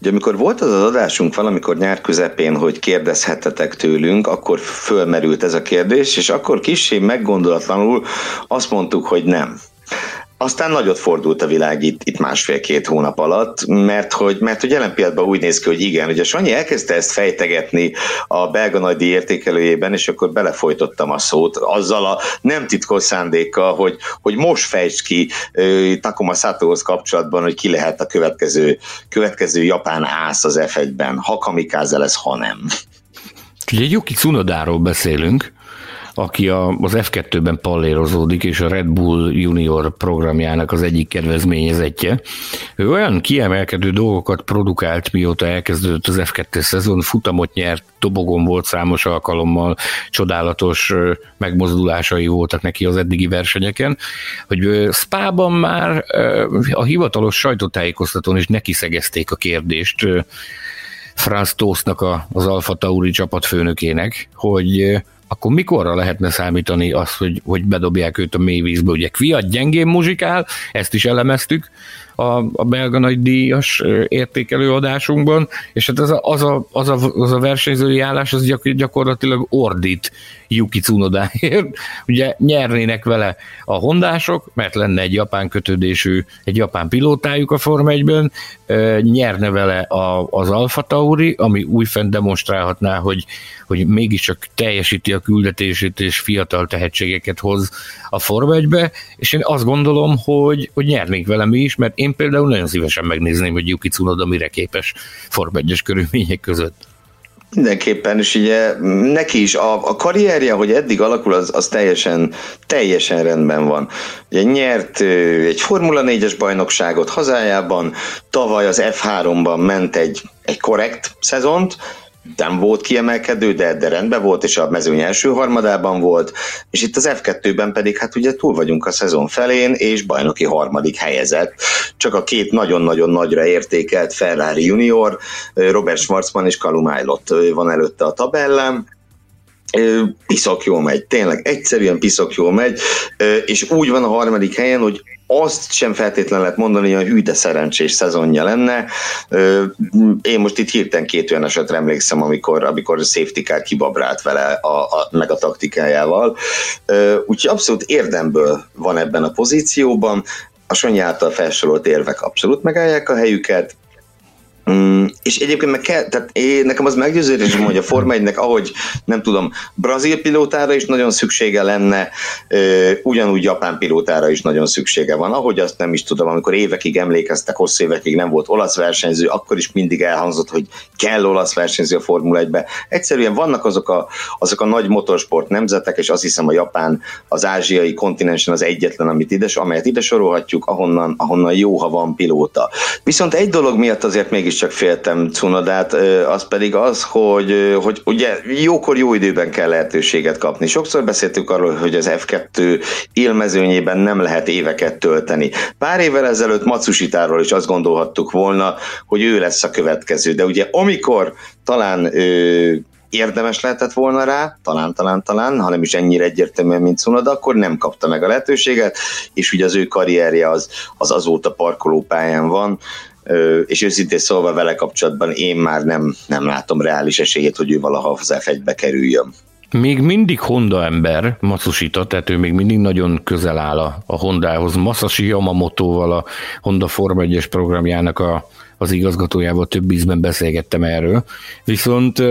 Ugye amikor volt az az adásunk valamikor nyár közepén, hogy kérdezhettetek tőlünk, akkor fölmerült ez a kérdés, és akkor kissé meggondolatlanul azt mondtuk, hogy nem. Aztán nagyot fordult a világ itt, itt másfél-két hónap alatt, mert hogy, mert hogy jelen pillanatban úgy néz ki, hogy igen, ugye Sanyi elkezdte ezt fejtegetni a belga nagydi értékelőjében, és akkor belefolytottam a szót azzal a nem titkos szándékkal, hogy, hogy most fejtsd ki Takuma Satohoz kapcsolatban, hogy ki lehet a következő, következő japán ász az F1-ben, ha kamikáze lesz, ha nem. Ugye Yuki Tsunodáról beszélünk, aki a, az F2-ben pallérozódik, és a Red Bull Junior programjának az egyik kedvezményezetje. Ő olyan kiemelkedő dolgokat produkált, mióta elkezdődött az F2 szezon, futamot nyert, tobogon volt számos alkalommal, csodálatos megmozdulásai voltak neki az eddigi versenyeken, hogy Spában már a hivatalos sajtótájékoztatón is neki szegezték a kérdést Franz Tósznak az Alfa Tauri csapatfőnökének, hogy akkor mikorra lehetne számítani azt, hogy, hogy bedobják őt a mélyvízbe? Ugye Kviat gyengén muzsikál, ezt is elemeztük, a, a belga nagy díjas értékelő adásunkban, és hát az a, az a, az a, az a versenyzői állás az gyak, gyakorlatilag ordít Yuki Tsunodáért. Ugye nyernének vele a hondások, mert lenne egy japán kötődésű, egy japán pilótájuk a Forma 1-ben, nyerne vele a, az Alfa Tauri, ami újfent demonstrálhatná, hogy, hogy mégiscsak teljesíti a küldetését és fiatal tehetségeket hoz a Forma 1-be, és én azt gondolom, hogy, hogy nyernénk vele mi is, mert én például nagyon szívesen megnézném, hogy Yuki Tsunoda mire képes Forma 1 körülmények között. Mindenképpen, és ugye neki is a, a karrierje, hogy eddig alakul, az, az teljesen, teljesen rendben van. Ugye nyert egy Formula 4-es bajnokságot hazájában, tavaly az F3-ban ment egy, egy korrekt szezont, nem volt kiemelkedő, de, de rendben volt, és a mezőny első harmadában volt, és itt az F2-ben pedig hát ugye túl vagyunk a szezon felén, és bajnoki harmadik helyezett. Csak a két nagyon-nagyon nagyra értékelt Ferrari junior, Robert Schwarzman és Calum Aylott van előtte a tabellán, piszok jól megy, tényleg egyszerűen piszok jól megy, és úgy van a harmadik helyen, hogy azt sem feltétlenül lehet mondani, hogy hű, de szerencsés szezonja lenne. Én most itt hirtelen két olyan esetre emlékszem, amikor, amikor safety car kibabrált vele a, a, meg a taktikájával. Úgyhogy abszolút érdemből van ebben a pozícióban. A Sonyi által felsorolt érvek abszolút megállják a helyüket, Mm, és egyébként meg kell, tehát én, nekem az meggyőződésem, hogy a Forma 1 ahogy nem tudom, brazil pilótára is nagyon szüksége lenne, ö, ugyanúgy japán pilótára is nagyon szüksége van. Ahogy azt nem is tudom, amikor évekig emlékeztek, hosszú évekig nem volt olasz versenyző, akkor is mindig elhangzott, hogy kell olasz versenyző a Formula 1-be. Egyszerűen vannak azok a, azok a nagy motorsport nemzetek, és azt hiszem a Japán, az ázsiai kontinensen az egyetlen, amit ide, amelyet ide sorolhatjuk, ahonnan, ahonnan jó, ha van pilóta. Viszont egy dolog miatt azért mégis csak féltem Cunodát, az pedig az, hogy, hogy ugye jókor jó időben kell lehetőséget kapni. Sokszor beszéltük arról, hogy az F2 élmezőnyében nem lehet éveket tölteni. Pár évvel ezelőtt Matsusitáról is azt gondolhattuk volna, hogy ő lesz a következő, de ugye amikor talán ő, érdemes lehetett volna rá, talán, talán, talán, hanem is ennyire egyértelműen, mint Cunoda, akkor nem kapta meg a lehetőséget, és ugye az ő karrierje az, az azóta parkolópályán van, és őszintén szólva vele kapcsolatban én már nem, nem látom reális esélyét, hogy ő valaha az F1-be kerüljön. Még mindig Honda ember, Matsushita, tehát ő még mindig nagyon közel áll a, a Hondához. Masashi Yamamoto-val a Honda Forma 1-es programjának a, az igazgatójával több ízben beszélgettem erről. Viszont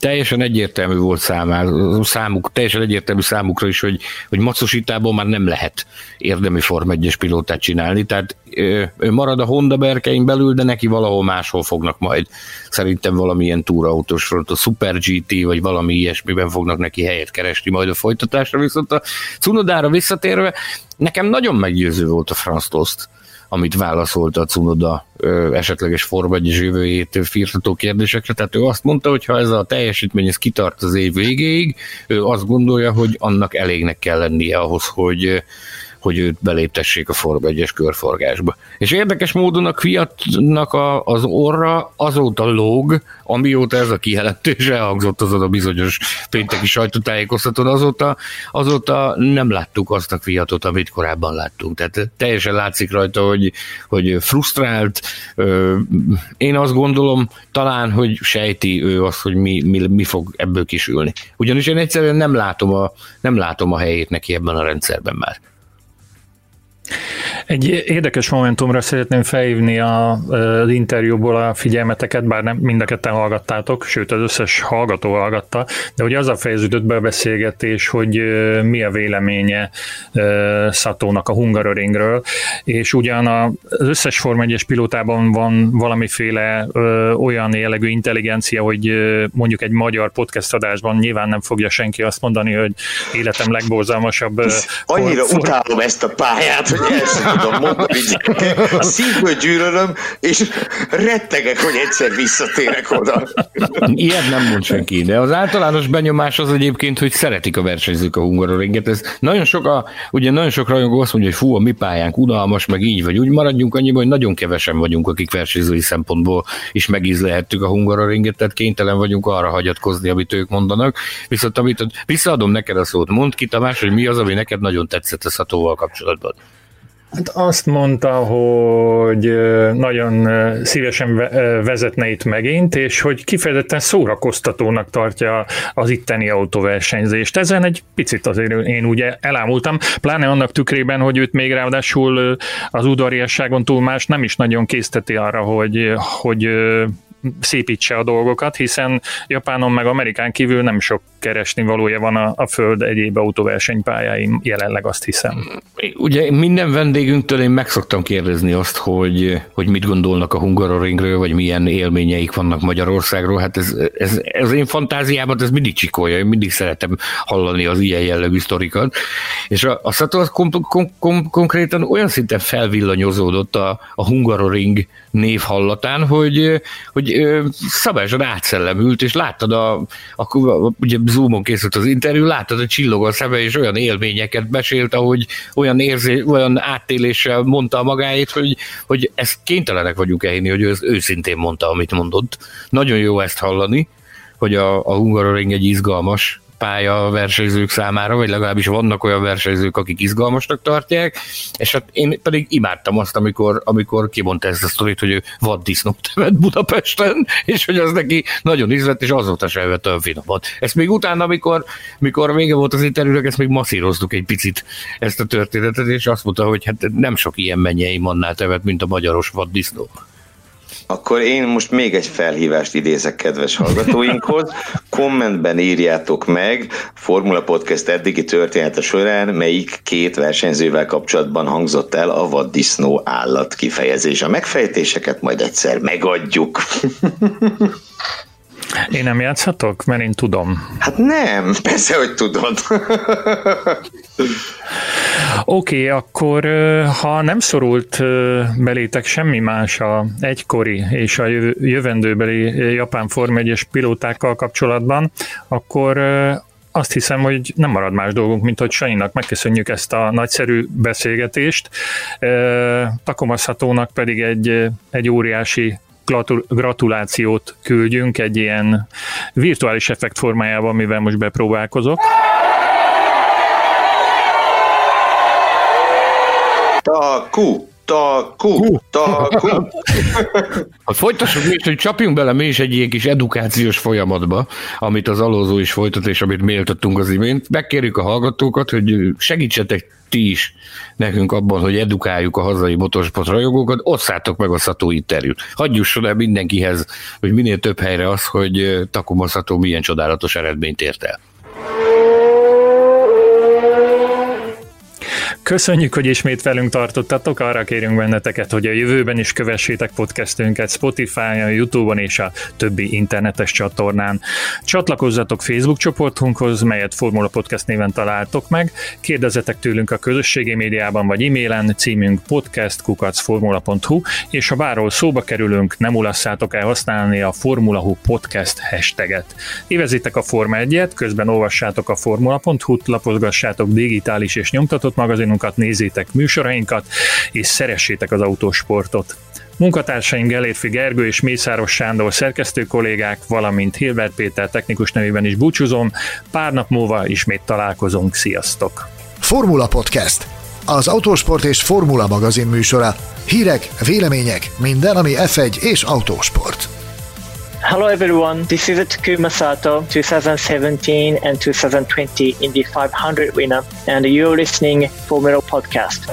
teljesen egyértelmű volt számára, számuk, teljesen egyértelmű számukra is, hogy, hogy Matsushitában már nem lehet érdemi Form 1 pilótát csinálni, tehát ő marad a Honda berkein belül, de neki valahol máshol fognak majd szerintem valamilyen túrautós front, a Super GT, vagy valami ilyesmiben fognak neki helyet keresni majd a folytatásra, viszont a Cunodára visszatérve, nekem nagyon meggyőző volt a Franz Tost amit válaszolt a Cunoda esetleges Forma 1 jövőjét firtató kérdésekre. Tehát ő azt mondta, hogy ha ez a teljesítmény ez kitart az év végéig, ő azt gondolja, hogy annak elégnek kell lennie ahhoz, hogy hogy őt beléptessék a Forma 1-es körforgásba. És érdekes módon a Kviatnak a, az orra azóta lóg, amióta ez a kijelentés elhangzott azon a bizonyos pénteki sajtótájékoztatón, azóta, azóta nem láttuk azt a Kviatot, amit korábban láttunk. Tehát teljesen látszik rajta, hogy, hogy frusztrált. Én azt gondolom talán, hogy sejti ő azt, hogy mi, mi, mi fog ebből kisülni. Ugyanis én egyszerűen nem látom a, nem látom a helyét neki ebben a rendszerben már. Egy érdekes momentumra szeretném felhívni a, az interjúból a figyelmeteket, bár nem mind a ketten hallgattátok, sőt az összes hallgató hallgatta, de hogy az a fejeződött be a beszélgetés, hogy mi a véleménye Szatónak a Hungaroringről, és ugyan az összes Form 1 pilótában van valamiféle olyan jellegű intelligencia, hogy mondjuk egy magyar podcast adásban nyilván nem fogja senki azt mondani, hogy életem legborzalmasabb. Annyira for, utálom ezt a pályát, hogy el sem tudom mondani. A szívből gyűlölöm, és rettegek, hogy egyszer visszatérek oda. Ilyet nem mond senki, de az általános benyomás az egyébként, hogy szeretik a versenyzők a hungaroringet. Ez nagyon sok, a, ugye nagyon sok rajongó azt mondja, hogy fú, a mi pályánk unalmas, meg így vagy úgy maradjunk annyiban, hogy nagyon kevesen vagyunk, akik versenyzői szempontból is megízlehettük a hungaroringet, tehát kénytelen vagyunk arra hagyatkozni, amit ők mondanak. Viszont amit visszaadom neked a szót, mondd ki Tamás, hogy mi az, ami neked nagyon tetszett a szatóval kapcsolatban. Hát azt mondta, hogy nagyon szívesen vezetne itt megint, és hogy kifejezetten szórakoztatónak tartja az itteni autóversenyzést. Ezen egy picit azért én ugye elámultam, pláne annak tükrében, hogy őt még ráadásul az udvariasságon túl más nem is nagyon készteti arra, hogy, hogy szépítse a dolgokat, hiszen Japánon meg Amerikán kívül nem sok keresni valója van a, a föld egyéb autóversenypályáim jelenleg azt hiszem. Ugye minden vendégünktől én meg szoktam kérdezni azt, hogy, hogy mit gondolnak a Hungaroringről, vagy milyen élményeik vannak Magyarországról. Hát ez, ez, ez én fantáziában ez mindig csikolja, én mindig szeretem hallani az ilyen jellegű sztorikat. És a, a Sato az kom, kom, kom, konkrétan olyan szinten felvillanyozódott a, a Hungaroring név hallatán, hogy, hogy szabályosan átszellemült, és láttad a, akkor ugye Zoomon készült az interjú, láttad a csillogó a szeme, és olyan élményeket mesélt, ahogy olyan, érzé, olyan áttéléssel mondta magáét, hogy, hogy ezt kénytelenek vagyunk elhinni, hogy ő őszintén mondta, amit mondott. Nagyon jó ezt hallani, hogy a, a Hungaroring egy izgalmas pálya versenyzők számára, vagy legalábbis vannak olyan versenyzők, akik izgalmasnak tartják, és hát én pedig imádtam azt, amikor, amikor kimondta ezt a sztorit, hogy ő vaddisznót tevet Budapesten, és hogy az neki nagyon ízlett, és azóta sem vett olyan finomat. Ezt még utána, amikor, amikor vége volt az interjúnak, ezt még masszíroztuk egy picit ezt a történetet, és azt mondta, hogy hát nem sok ilyen mennyeim annál tevet, mint a magyaros vaddisznó. Akkor én most még egy felhívást idézek kedves hallgatóinkhoz. Kommentben írjátok meg Formula Podcast eddigi története során, melyik két versenyzővel kapcsolatban hangzott el a vaddisznó állat kifejezés. A megfejtéseket majd egyszer megadjuk. Én nem játszhatok? Mert én tudom. Hát nem, persze, hogy tudod. Oké, okay, akkor ha nem szorult belétek semmi más a egykori és a jövendőbeli japán Form 1 pilótákkal kapcsolatban, akkor azt hiszem, hogy nem marad más dolgunk, mint hogy Sanyinak megköszönjük ezt a nagyszerű beszélgetést. Takomaszhatónak pedig egy, egy óriási gratulációt küldjünk egy ilyen virtuális effekt formájában, mivel most bepróbálkozok. Taku, taku, taku. Hát folytassuk mi is, hogy csapjunk bele mi is egy ilyen kis edukációs folyamatba, amit az alózó is folytat, és amit méltattunk az imént. Megkérjük a hallgatókat, hogy segítsetek ti is nekünk abban, hogy edukáljuk a hazai motorsport rajongókat, osszátok meg a Szató interjút. Hagyjusson el mindenkihez, hogy minél több helyre az, hogy Takuma Szató milyen csodálatos eredményt ért el. Köszönjük, hogy ismét velünk tartottatok, arra kérünk benneteket, hogy a jövőben is kövessétek podcastünket Spotify-on, Youtube-on és a többi internetes csatornán. Csatlakozzatok Facebook csoportunkhoz, melyet Formula Podcast néven találtok meg, kérdezzetek tőlünk a közösségi médiában vagy e-mailen, címünk podcastkukacformula.hu, és ha bárhol szóba kerülünk, nem ulasszátok el használni a Formula Hu podcast hashtaget. Évezitek a Forma 1-et, közben olvassátok a formula.hu-t, lapozgassátok digitális és nyomtatott magazinunk magazinunkat, nézzétek műsorainkat, és szeressétek az autósportot. Munkatársaim Gelérfi Gergő és Mészáros Sándor szerkesztő kollégák, valamint Hilbert Péter technikus nevében is búcsúzom. Pár nap múlva ismét találkozunk. Sziasztok! Formula Podcast. Az autósport és formula magazin műsora. Hírek, vélemények, minden, ami F1 és autósport. Hello everyone, this is Takuma Sato, 2017 and 2020 Indy 500 winner, and you're listening Formula Podcast.